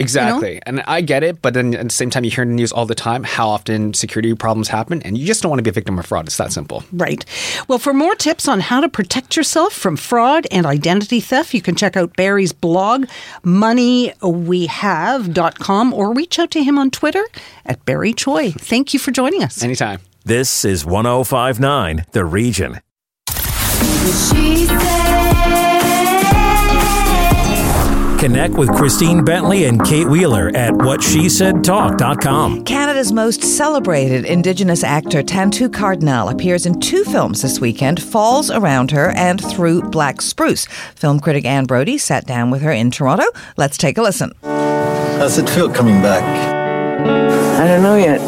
Exactly. And I get it, but then at the same time, you hear in the news all the time how often security problems happen, and you just don't want to be a victim of fraud. It's that simple. Right. Well, for more tips on how to protect yourself from fraud and identity theft, you can check out Barry's blog, moneywehave.com, or reach out to him on Twitter at Barry Choi. Thank you for joining us. Anytime. This is 1059 The Region. She said. Connect with Christine Bentley and Kate Wheeler at whatshesaidtalk.com. Canada's most celebrated Indigenous actor Tantoo Cardinal appears in two films this weekend Falls Around Her and Through Black Spruce. Film critic Anne Brodie sat down with her in Toronto. Let's take a listen. How's it feel coming back? I don't know yet.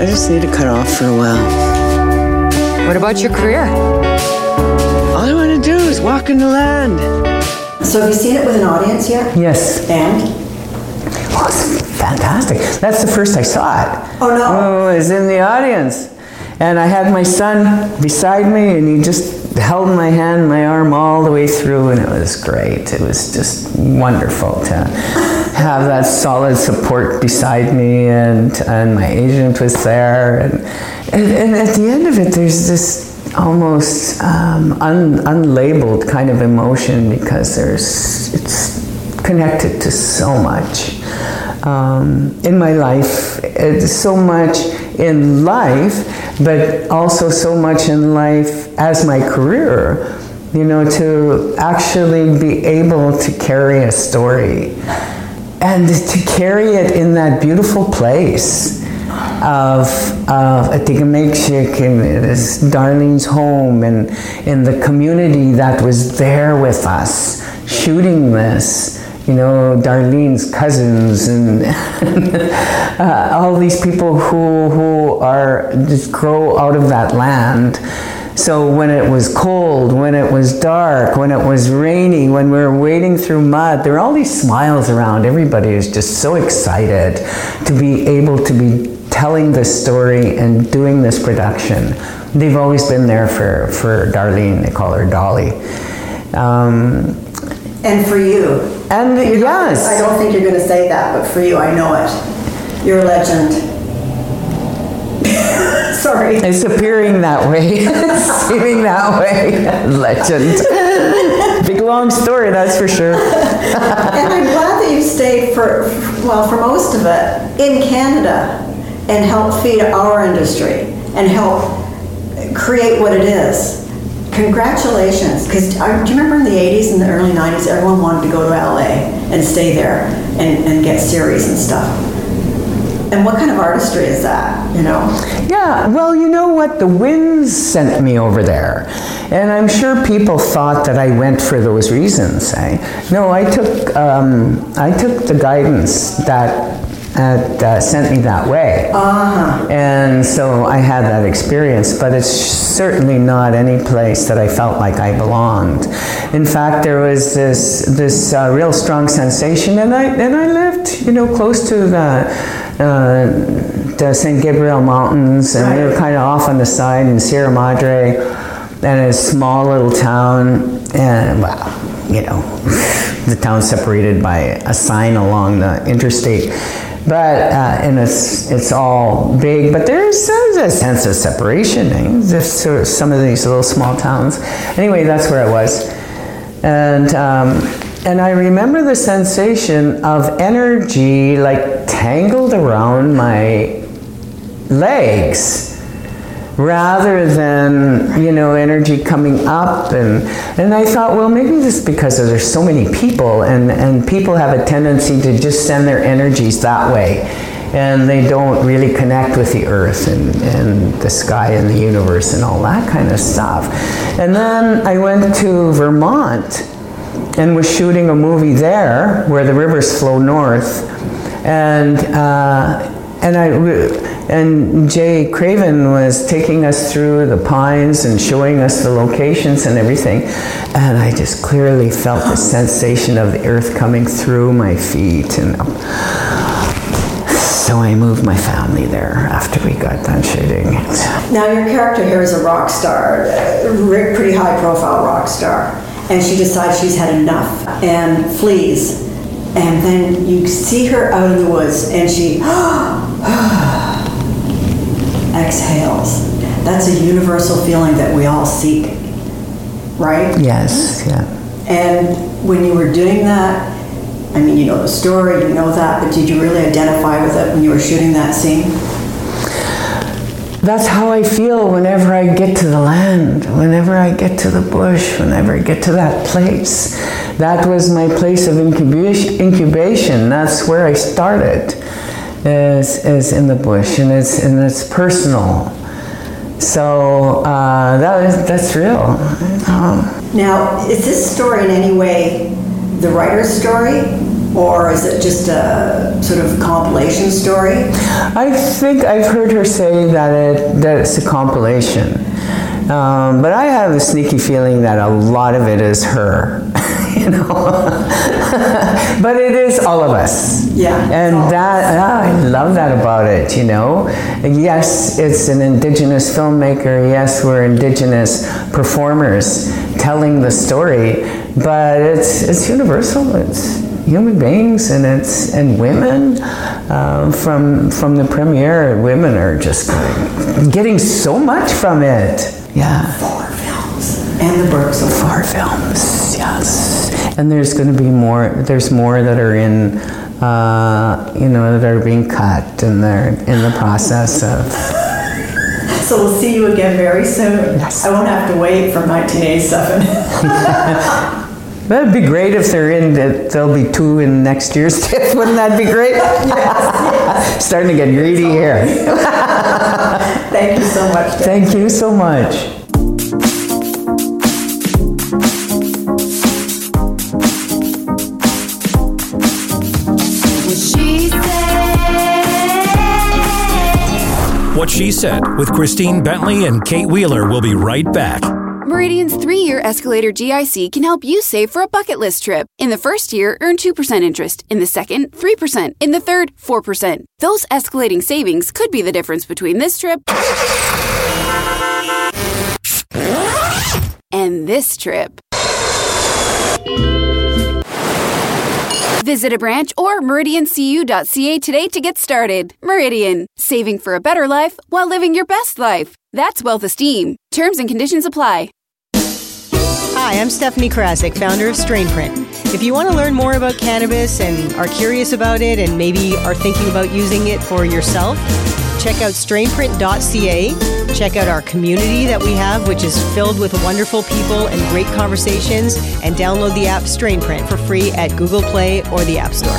I just need to cut off for a while. What about your career? All I want to do is walk in the land. So have you seen it with an audience yet? Yes. And? Oh, it's fantastic. That's the first I saw it. Oh, no. Oh, it was in the audience. And I had my son beside me, and he just held my hand, my arm all the way through, and it was great. It was just wonderful to have that solid support beside me, and, and my agent was there. And, and, and at the end of it, there's this almost um, un, unlabeled kind of emotion because there's it's connected to so much um, in my life, so much in life, but also so much in life as my career. You know, to actually be able to carry a story and to carry it in that beautiful place of, of Atikameksheng and this Darlene's home and in the community that was there with us shooting this you know, Darlene's cousins and uh, all these people who, who are just grow out of that land. So when it was cold, when it was dark, when it was rainy, when we were wading through mud, there were all these smiles around. Everybody is just so excited to be able to be telling this story and doing this production. They've always been there for, for Darlene. They call her Dolly. Um, And for you. And yes. I don't think you're going to say that, but for you, I know it. You're a legend. Sorry. It's appearing that way, It's seeming that way. Legend. Big long story, that's for sure. and I'm glad that you stayed for, well, for most of it in Canada and help feed our industry and help create what it is. Congratulations, because do you remember in the 80s and the early 90s, everyone wanted to go to LA and stay there and, and get series and stuff. And what kind of artistry is that, you know? Yeah, well, you know what? The winds sent me over there. And I'm sure people thought that I went for those reasons. Eh? No, I took, um, I took the guidance that that uh, sent me that way. Uh-huh. And so I had that experience, but it's certainly not any place that I felt like I belonged. In fact, there was this this uh, real strong sensation, and I and I lived, you know, close to the. Uh, the St. Gabriel Mountains, and we were kind of off on the side in Sierra Madre, and a small little town, and well, you know, the town separated by a sign along the interstate but uh, and it's it's all big, but there's, there's a sense of separation. Eh? There's sort of some of these little small towns. Anyway, that's where I was, and um, and I remember the sensation of energy like tangled around my legs rather than you know energy coming up. And and I thought well maybe this is because there's so many people and and people have a tendency to just send their energies that way. And they don't really connect with the earth and, and the sky and the universe and all that kind of stuff. And then I went to Vermont and was shooting a movie there where the rivers flow north. And uh, and I and Jay Craven was taking us through the pines and showing us the locations and everything, and I just clearly felt the sensation of the earth coming through my feet, and so I moved my family there after we got done shooting. Now, your character here is a rock star, uh, a pretty high profile rock star, and she decides she's had enough and flees. And then you see her out in the woods, and she oh, exhales. That's a universal feeling that we all seek, right? Yes, yeah. And when you were doing that, I mean, you know the story, you know that, but did you really identify with it when you were shooting that scene? that's how I feel whenever I get to the land, whenever I get to the bush, whenever I get to that place. That was my place of incubation. incubation. That's where I started, is, is in the bush, and it's, and it's personal. So uh, that is, that's real. Um, Now, is this story in any way the writer's story, or is it just a sort of compilation story? I think I've heard her say that it that it's a compilation, um, but I have a sneaky feeling that a lot of it is her, you know. but it is all of us. Yeah. And that ah, I love that about it. You know, yes, it's an indigenous filmmaker. Yes, we're indigenous performers telling the story, but it's it's universal. It's human beings and it's and women uh, from from the premiere women are just getting so much from it yeah and the Burks of four films yes and there's going to be more there's more that are in uh, you know that are being cut and they're in the process of So we'll see you again very soon. Yes. I won't have to wait for 1987. That'd be great if they're in. That There'll be two in next year's TIFF. Wouldn't that be great? Starting to get greedy here. Thank you so much. Thank you so much. What She Said with Christine Bentley and Kate Wheeler will be right back. Meridian's three year escalator GIC can help you save for a bucket list trip. In the first year, earn 2% interest. In the second, 3%. In the third, 4%. Those escalating savings could be the difference between this trip and this trip. Visit a branch or meridiancu.ca today to get started. Meridian, saving for a better life while living your best life. That's wealth esteem. Terms and conditions apply. Hi, I'm Stephanie Karasick, founder of Strainprint. If you want to learn more about cannabis and are curious about it and maybe are thinking about using it for yourself, check out strainprint.ca. Check out our community that we have, which is filled with wonderful people and great conversations, and download the app Strainprint for free at Google Play or the App Store.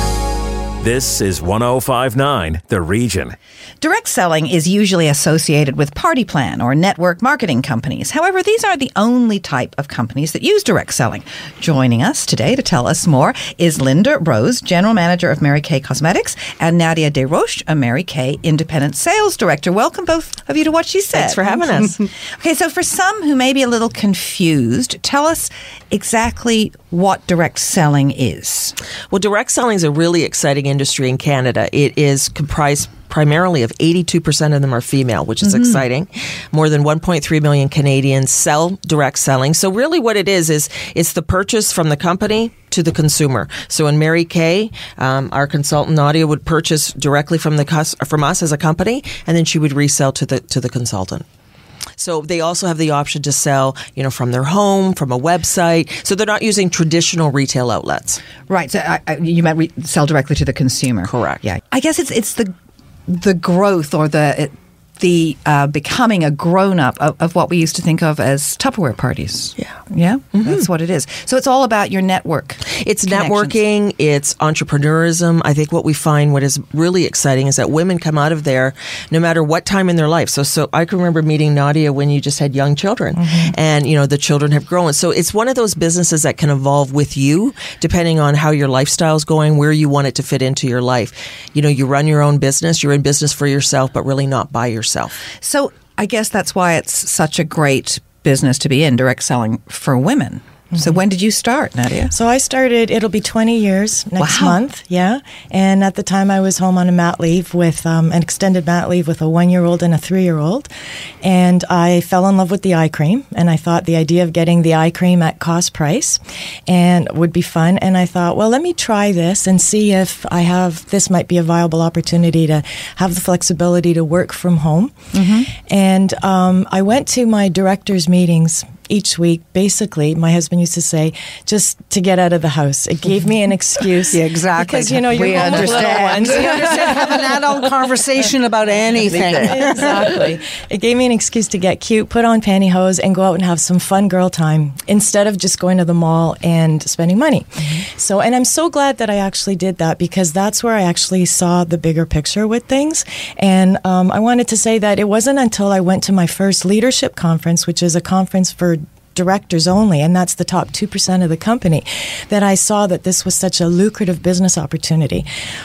This is 1059 The Region. Direct selling is usually associated with party plan or network marketing companies. However, these aren't the only type of companies that use direct selling. Joining us today to tell us more is Lynda Rose, General Manager of Mary Kay Cosmetics, and Nadia Desroches, a Mary Kay Independent Sales Director. Welcome both of you to What She Said. Thanks for having us. okay, so for some who may be a little confused, tell us exactly what direct selling is. Well, direct selling is a really exciting industry in Canada. It is comprised primarily of 82% of them are female, which is Mhm. exciting. More than 1.3 million Canadians sell direct selling. So really what it is, is it's the purchase from the company to the consumer. So in Mary Kay, um, our consultant Nadia would purchase directly from the cus- from us as a company, and then she would resell to the to the consultant. So they also have the option to sell, you know, from their home, from a website. So they're not using traditional retail outlets. Right. So I, I, you meant re- sell directly to the consumer. Correct. Yeah. I guess it's it's the the growth or the the uh, becoming a grown up of, of what we used to think of as Tupperware parties. Yeah. Yeah. That's what it is. So it's all about your network. It's networking, it's entrepreneurism. I think what we find what is really exciting is that women come out of there no matter what time in their life. So so I can remember meeting Nadia when you just had young children and you know the children have grown. So it's one of those businesses that can evolve with you depending on how your lifestyle's going, where you want it to fit into your life. You know, you run your own business, you're in business for yourself but really not by yourself. So I guess that's why it's such a great business to be in, direct selling for women. So when did you start, Nadia? So I started, it'll be 20 years next Wow. month. Yeah. And at the time I was home on a mat leave with um, an extended mat leave with a one year old and a three year old. And I fell in love with the eye cream. And I thought the idea of getting the eye cream at cost price and would be fun. And I thought, well, let me try this and see if I have, this might be a viable opportunity to have the flexibility to work from home. And um, I went to my director's meetings each week. Basically, my husband used to say, just to get out of the house. It gave me an excuse. Yeah, exactly. Because you know you're We with little understand. ones. We understand. Have an adult conversation about anything. exactly. It gave me an excuse to get cute, put on pantyhose, and go out and have some fun girl time instead of just going to the mall and spending money. So, and I'm so glad that I actually did that because that's where I actually saw the bigger picture with things. And um, I wanted to say that it wasn't until I went to my first leadership conference, which is a conference for directors only, and that's the top 2% of the company, that I saw that this was such a lucrative business opportunity.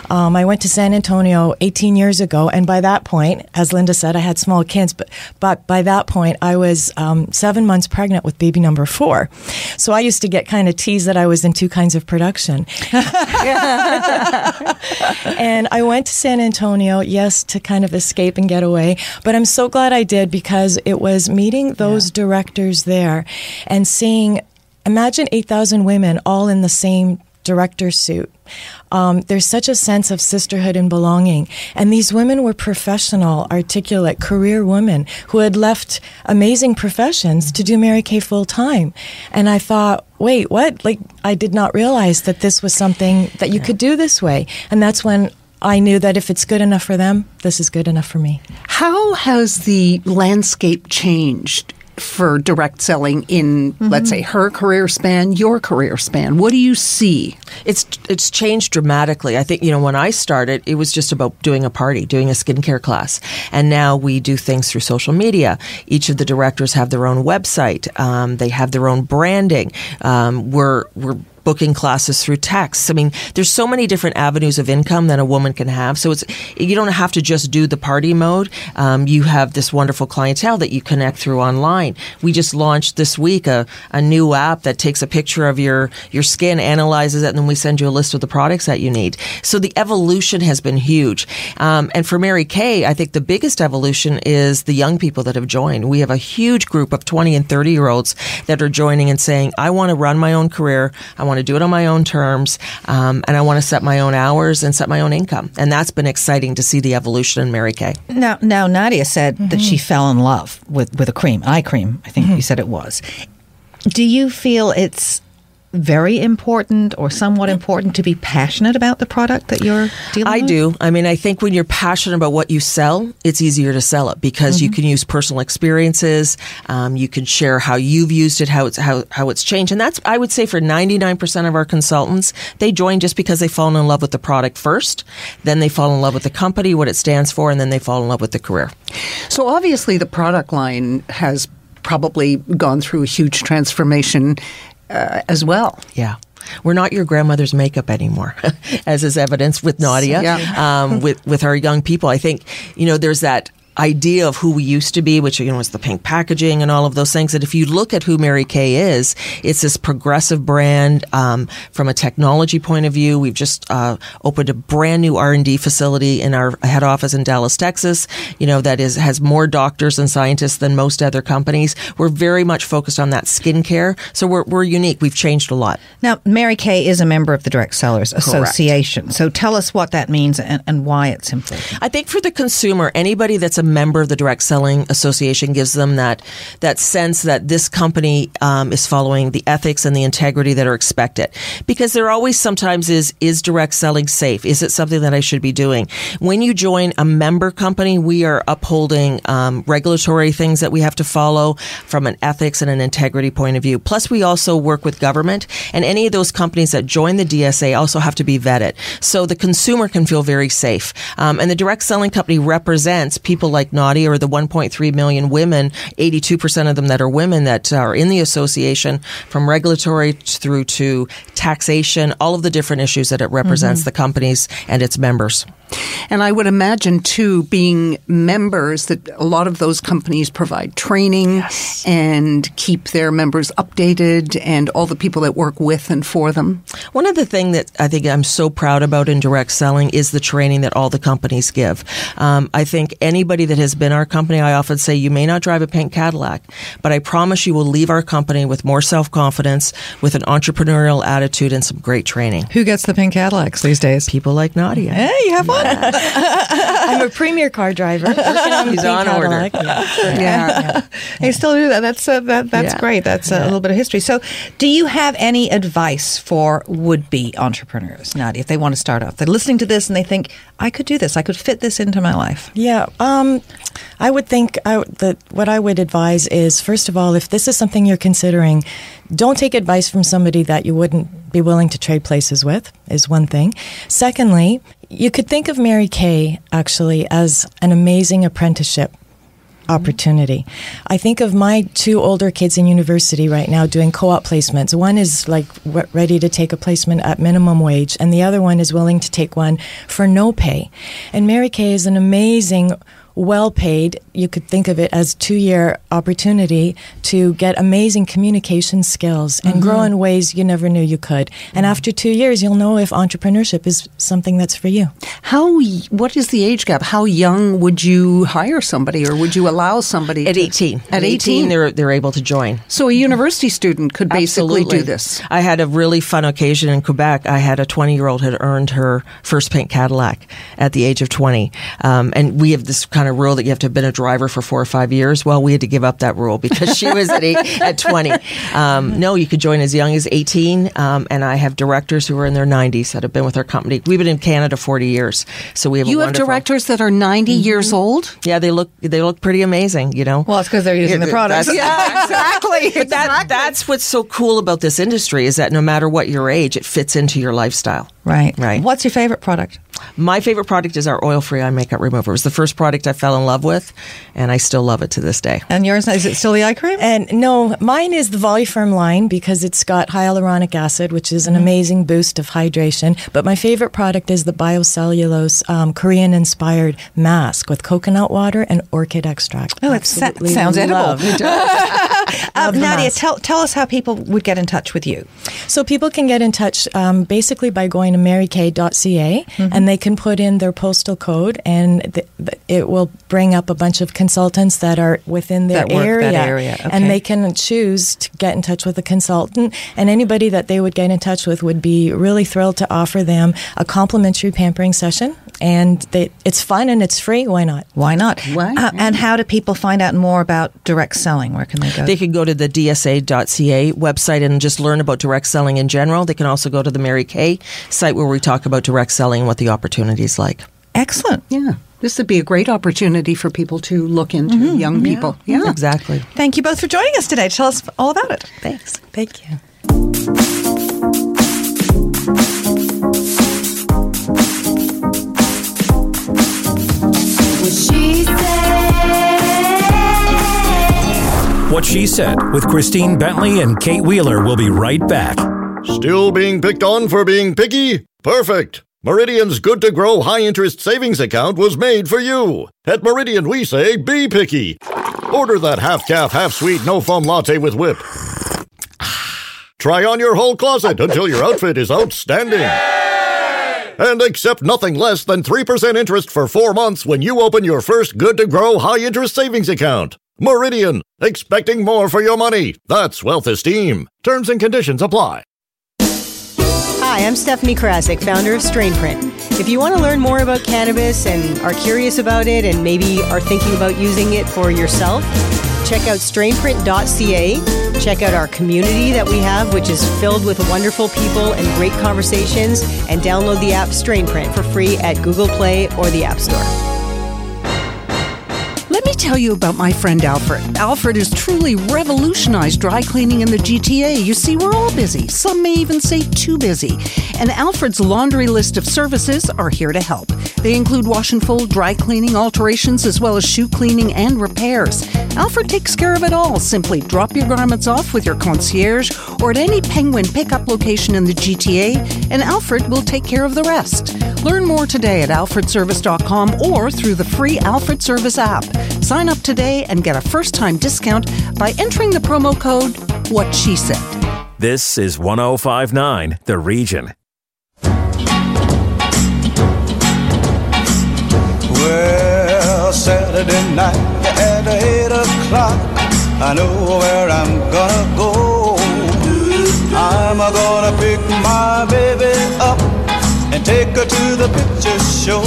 Um, I went to San Antonio 18 years ago, and by that point, as Lynda said, I had small kids, but, but by that point, I was um, seven months pregnant with baby number four. So I used to get kind of teased that I was in two kinds of production. and I went to San Antonio, yes, to kind of escape and get away. But I'm so glad I did because it was meeting those directors there and seeing, imagine 8,000 women all in the same director suit. Um, there's such a sense of sisterhood and belonging. And these women were professional, articulate, career women who had left amazing professions to do Mary Kay full time. And I thought, wait, what? Like, I did not realize that this was something that you could do this way. And that's when I knew that if it's good enough for them, this is good enough for me. How has the landscape changed for direct selling in, let's say, her career span, your career span? What do you see? It's it's changed dramatically. I think you know when I started, it was just about doing a party, doing a skincare class, and now we do things through social media. Each of the directors have their own website. Um, they have their own branding. Um, we're we're booking classes through text. I mean, there's so many different avenues of income that a woman can have. So it's you don't have to just do the party mode. Um, you have this wonderful clientele that you connect through online. We just launched this week a, a new app that takes a picture of your your skin, analyzes it, and then we send you a list of the products that you need. So the evolution has been huge. Um, and for Mary Kay, I think the biggest evolution is the young people that have joined. We have a huge group of 20 and 30 year olds that are joining and saying, I want to run my own career. I want to do it on my own terms. Um, and I want to set my own hours and set my own income. And that's been exciting to see the evolution in Mary Kay. Now, now Nadia said that she fell in love with, with a cream, eye cream, I think you said it was. Do you feel it's very important or somewhat important to be passionate about the product that you're dealing I with? do. I mean, I think when you're passionate about what you sell, it's easier to sell it because you can use personal experiences. Um, you can share how you've used it, how it's how, how it's changed, and that's I would say for 99% of our consultants, they join just because they fall in love with the product first, then they fall in love with the company, what it stands for, and then they fall in love with the career. So obviously, the product line has probably gone through a huge transformation uh, as well. Yeah. We're not your grandmother's makeup anymore, as is evidenced with Nadia, Yeah. um, with with our young people. I think you know there's that idea of who we used to be, which you know was the pink packaging and all of those things. That if you look at who Mary Kay is, it's this progressive brand um, from a technology point of view. We've just uh, opened a brand new R and D facility in our head office in Dallas, Texas. You know that is has more doctors and scientists than most other companies. We're very much focused on that skincare, so we're we're unique. We've changed a lot. Now, Mary Kay is a member of the Direct Sellers Association. So tell us what that means and, and why it's important. I think for the consumer, anybody that's a member of the Direct Selling Association gives them that that sense that this company um, is following the ethics and the integrity that are expected. Because there always sometimes is is direct selling safe? Is it something that I should be doing? When you join a member company, we are upholding um, regulatory things that we have to follow from an ethics and an integrity point of view. Plus, we also work with government, and any of those companies that join the DSA also have to be vetted, so the consumer can feel very safe. Um, and the direct selling company represents people like Nadia or the 1.3 million women, 82% of them that are women that are in the association, from regulatory through to taxation, all of the different issues that it represents Mhm. the companies and its members. And I would imagine, too, being members, that a lot of those companies provide training and keep their members updated and all the people that work with and for them. One of the things that I think I'm so proud about in direct selling is the training that all the companies give. Um, I think anybody that has been our company, I often say, you may not drive a pink Cadillac, but I promise you will leave our company with more self confidence, with an entrepreneurial attitude, and some great training. Who gets the pink Cadillacs these days? People like Nadia. Hey, you have one? I'm a premier car driver. working on He's pink on order. Cadillac. Yeah. Yeah. They still do that. That's uh, that, that's Yeah. great. That's a little bit of history. So, do you have any advice for would-be entrepreneurs, Nadia, if they want to start off? They're listening to this and they think, I could do this. I could fit this into my life. Yeah, um, I would think I, that what I would advise is first of all, if this is something you're considering, don't take advice from somebody that you wouldn't be willing to trade places with. Is one thing. Secondly, you could think of Mary Kay actually as an amazing apprenticeship opportunity. I think of my two older kids in university right now doing co-op placements. One is like ready to take a placement at minimum wage and the other one is willing to take one for no pay. And Mary Kay is an amazing well paid, you could think of it as two year opportunity to get amazing communication skills and grow in ways you never knew you could. And after two years, you'll know if entrepreneurship is something that's for you. How? What is the age gap? How young would you hire somebody, or would you allow somebody At to- 18. At 18, they're, they're able to join. So a university student could basically Absolutely. do this. I had a really fun occasion in Quebec. I had a 20 year old had earned her first pink Cadillac at the age of 20. Um, and we have this kind of rule that you have to have been a driver for four or five years. Well, we had to give up that rule because she was at, eight, at 20. Um, no, you could join as young as 18. Um, and I have directors who are in their 90s that have been with our company. We've been in Canada 40 years. So we have a You have directors that are 90 years old. Yeah, they look they look pretty amazing, you know. Well, it's because they're using the products. Yeah, exactly. But that, that's what's so cool about this industry is that no matter what your age, it fits into your lifestyle. Right. Right. What's your favorite product? My favorite product is our oil-free eye makeup remover. It was the first product I fell in love with, and I still love it to this day. And yours is it still the eye cream? And no, mine is the Volu-Firm line because it's got hyaluronic acid, which is an amazing boost of hydration. But my favorite product is the biocellulose um, Korean inspired mask with coconut water and orchid extract. Oh, it sa- Absolutely sounds edible. love- Um, Nadia, tell tell us how people would get in touch with you. So people can get in touch um, basically by going to marykay.ca Mm-hmm. and they can put in their postal code and th- th- it will bring up a bunch of consultants that are within their That work that area. area, okay. And they can choose to get in touch with a consultant and anybody that they would get in touch with would be really thrilled to offer them a complimentary pampering session and they, it's fun and it's free. Why not? Why not? Why? Uh, and how do people find out more about direct selling? Where can they go? They could go to the dsa.ca website and just learn about direct selling in general. They can also go to the Mary Kay site where we talk about direct selling and what the opportunity is like. Excellent. Yeah. This would be a great opportunity for people to look into mm-hmm. young people. Yeah. Exactly. Thank you both for joining us today. Tell us all about it. Thanks. Thank you. She said. What She Said with Christine Bentley and Kate Wheeler will be right back. Still being picked on for being picky? Perfect. Meridian's good to grow high interest savings account was made for you. At Meridian, we say be picky. Order that half calf, half sweet, no foam latte with whip. Try on your whole closet until your outfit is outstanding. And accept nothing less than 3% interest for four months when you open your first good to grow high interest savings account. Meridian, expecting more for your money. That's wealth esteem. Terms and conditions apply. Hi, I'm Stephanie Karasick, founder of StrainPrint. If you want to learn more about cannabis and are curious about it and maybe are thinking about using it for yourself, check out strainprint.ca. Check out our community that we have, which is filled with wonderful people and great conversations, and download the app StrainPrint for free at Google Play or the App Store. Let me tell you about my friend Alfred. Alfred has truly revolutionized dry cleaning in the GTA. You see, we're all busy. Some may even say too busy. And Alfred's laundry list of services are here to help. They include wash and fold, dry cleaning, alterations, as well as shoe cleaning and repairs. Alfred takes care of it all. Simply drop your garments off with your concierge or at any Penguin pickup location in the GTA, and Alfred will take care of the rest. Learn more today at alfredservice.com or through the free Alfred Service app. Sign up today and get a first time discount by entering the promo code What She Said. This is 1059 The Region. Well, Saturday night at eight o'clock, I know where I'm gonna go. I'm gonna pick my baby up and take her to the picture show.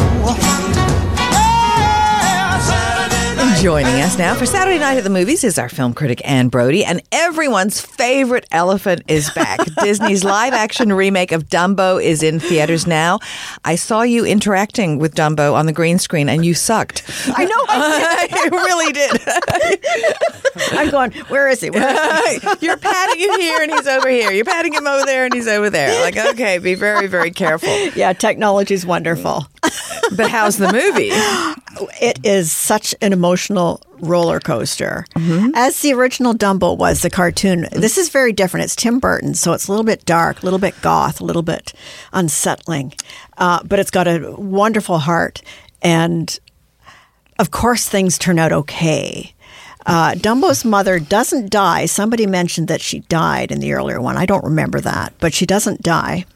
Yeah, Saturday night. Joining us now for Saturday Night at the Movies is our film critic Anne Brodie, and everyone's favorite elephant is back. Disney's live action remake of Dumbo is in theaters now. I saw you interacting with Dumbo on the green screen, and you sucked. I know. I you really did. I'm going, where is he? Where is he? You're patting him here, and he's over here. You're patting him over there, and he's over there. Like, okay, be very, very careful. Yeah, technology's wonderful. But how's the movie? It is such an emotional roller coaster. As the original Dumbo was, the cartoon, this is very different. It's Tim Burton, so it's a little bit dark, a little bit goth, a little bit unsettling. Uh, but it's got a wonderful heart. And of course, things turn out okay. Uh, Dumbo's mother doesn't die. Somebody mentioned that she died in the earlier one. I don't remember that, but she doesn't die.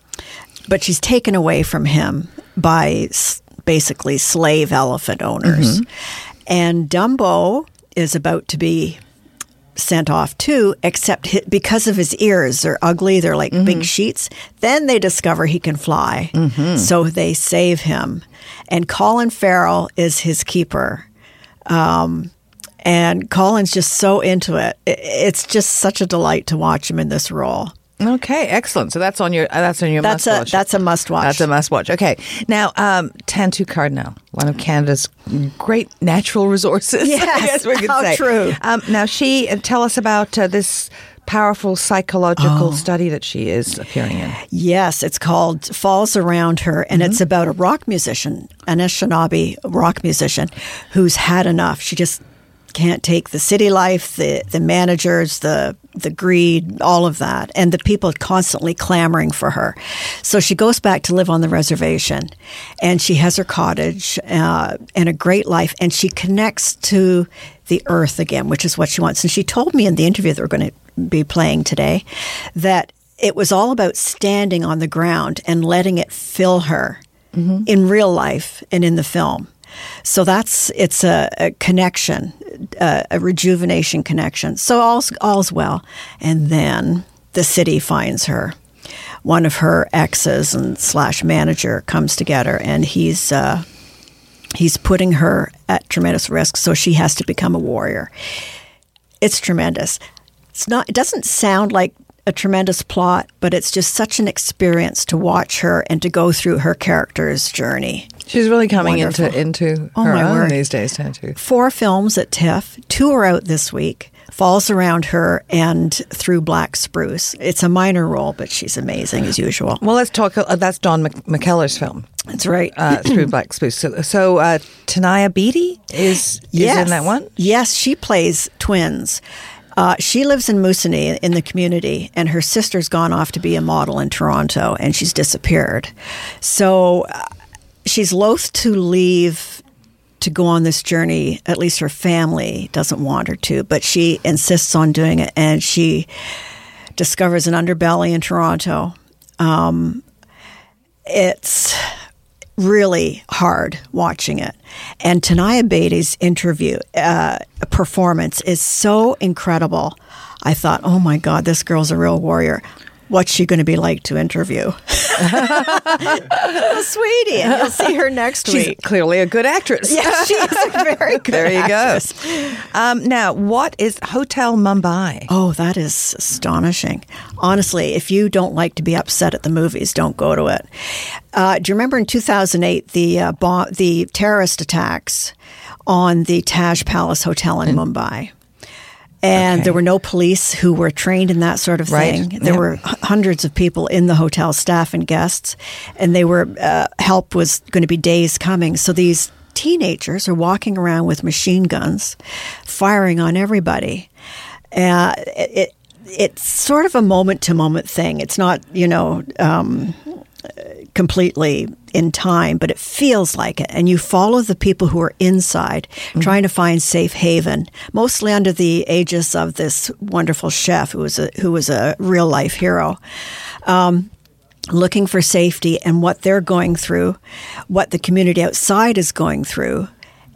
But she's taken away from him by s- basically slave elephant owners. Mm-hmm. And Dumbo is about to be sent off too, except because of his ears. They're ugly, they're like big mm-hmm. sheets. Then they discover he can fly. Mm-hmm. So they save him. And Colin Farrell is his keeper. Um, and Colin's just so into it. It's just such a delight to watch him in this role. Okay, excellent. So that's on your uh, that's on your That's must a watch. that's a must watch. That's a must watch. Okay. Now, um, Tantoo Cardinal, one of Canada's great natural resources. Yes, we could how say. true. Um, now, she uh, tell us about uh, this powerful psychological Oh. study that she is appearing in. Yes, it's called Falls Around Her, and it's about a rock musician, an Anishinaabe rock musician, who's had enough. She just can't take the city life, the the managers, the the greed, all of that, and the people constantly clamoring for her. So she goes back to live on the reservation, and she has her cottage uh, and a great life, and she connects to the earth again, which is what she wants. And she told me in the interview that we're going to be playing today that it was all about standing on the ground and letting it fill her in real life and in the film. So that's it's a, a connection, a, a rejuvenation connection. So all's all's well, and then the city finds her. One of her exes and slash manager comes together, and he's uh, he's putting her at tremendous risk. So she has to become a warrior. It's tremendous. It's not. It doesn't sound like a tremendous plot, but it's just such an experience to watch her and to go through her character's journey. She's really coming Wonderful. into into Oh, her own word. these days, Tantoo. Four films at TIFF. Two are out this week. Falls around her and through Black Spruce. It's a minor role, but she's amazing as usual. Well, let's talk. Uh, that's Don Mc- McKellar's film. That's right. Uh, through Black Spruce. So, so uh, Tanaya Beatty is is in that one. Yes, she plays twins. Uh, she lives in Moosonee in the community, and her sister's gone off to be a model in Toronto, and she's disappeared. So uh, she's loath to leave to go on this journey. At least her family doesn't want her to, but she insists on doing it, and she discovers an underbelly in Toronto. Um, it's really hard watching it. And Tanaya Beatty's interview uh, performance is so incredible. I thought, oh my God, this girl's a real warrior. What's she going to be like to interview? oh, sweetie, and you'll see her next week. She's week. clearly a good actress. Yeah, she is a very good actress. there you actress. go. Um, now, what is Hotel Mumbai? Oh, that is astonishing. Honestly, if you don't like to be upset at the movies, don't go to it. Uh, do you remember in 2008 the uh, bomb, the terrorist attacks on the Taj Palace Hotel in Mumbai? And there were no police who were trained in that sort of Right. thing. There Yep. were hundreds of people in the hotel, staff and guests, and they were uh, help was going to be days coming. So these teenagers are walking around with machine guns, firing on everybody. Uh, it, it it's sort of a moment to moment thing. It's not you know. Um, completely in time, but it feels like it. And you follow the people who are inside trying to find safe haven, mostly under the aegis of this wonderful chef who was a, who was a real life hero. Um, looking for safety and what they're going through, what the community outside is going through.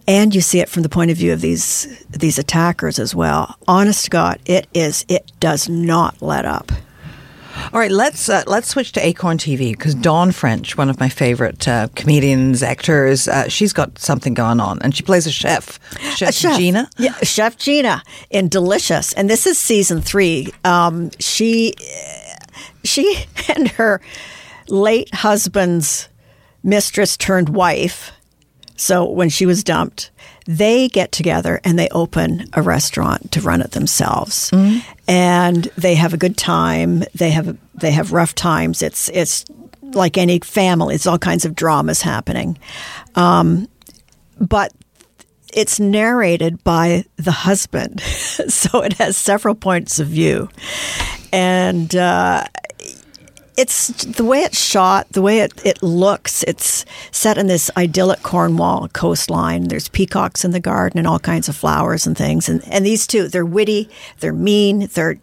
And you see it from the point of view of these these attackers as well. Honest to God, it is it does not let up. All right, let's uh, let's switch to Acorn TV because Dawn French, one of my favorite uh, comedians, actors, uh, she's got something going on, and she plays a chef, Chef, A chef. Gina. Yeah, Chef Gina in Delicious, and this is season three. Um, she, she and her late husband's mistress turned wife. So when she was dumped, they get together and they open a restaurant to run it themselves, and they have a good time. They have they have rough times. It's it's like any family. It's all kinds of dramas happening, um, but it's narrated by the husband, so it has several points of view, and uh, it's the way it's shot, the way it, it looks. It's set in this idyllic Cornwall coastline. There's peacocks in the garden and all kinds of flowers and things. And and these two, they're witty, they're mean, they're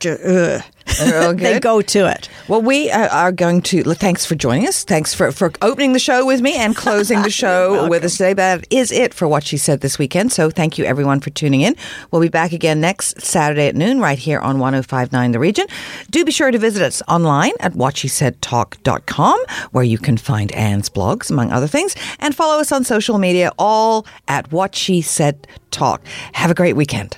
they go to it. Well, we uh, are going to. Thanks for joining us. Thanks for, for opening the show with me and closing the show with us today. That is it for what she said this weekend. So thank you everyone for tuning in. We'll be back again next Saturday at noon right here on 1059 The Region. Do be sure to visit us online at whatshesaidtalk.com where you can find Anne's blogs, among other things, and follow us on social media, all at What She Said Talk. Have a great weekend.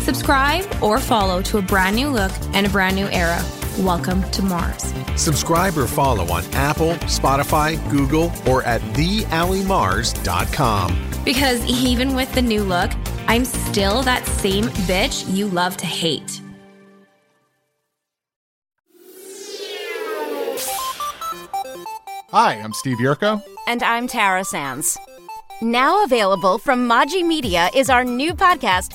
Subscribe or follow to a brand new look and a brand new era. Welcome to Mars. Subscribe or follow on Apple, Spotify, Google, or at theallymars.com. Because even with the new look, I'm still that same bitch you love to hate. Hi, I'm Steve Yurko. And I'm Tara Sands. Now available from Maji Media is our new podcast,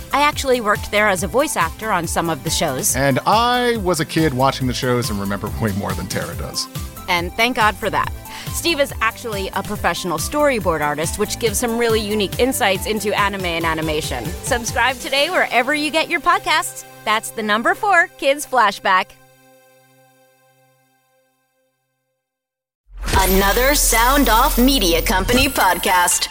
I actually worked there as a voice actor on some of the shows, And I was a kid watching the shows and remember way more than Tara does. and thank God for that. Steve is actually a professional storyboard artist, which gives some really unique insights into anime and animation. Subscribe today wherever you get your podcasts. That's the number four Kids Flashback. Another Sound Off Media Company podcast.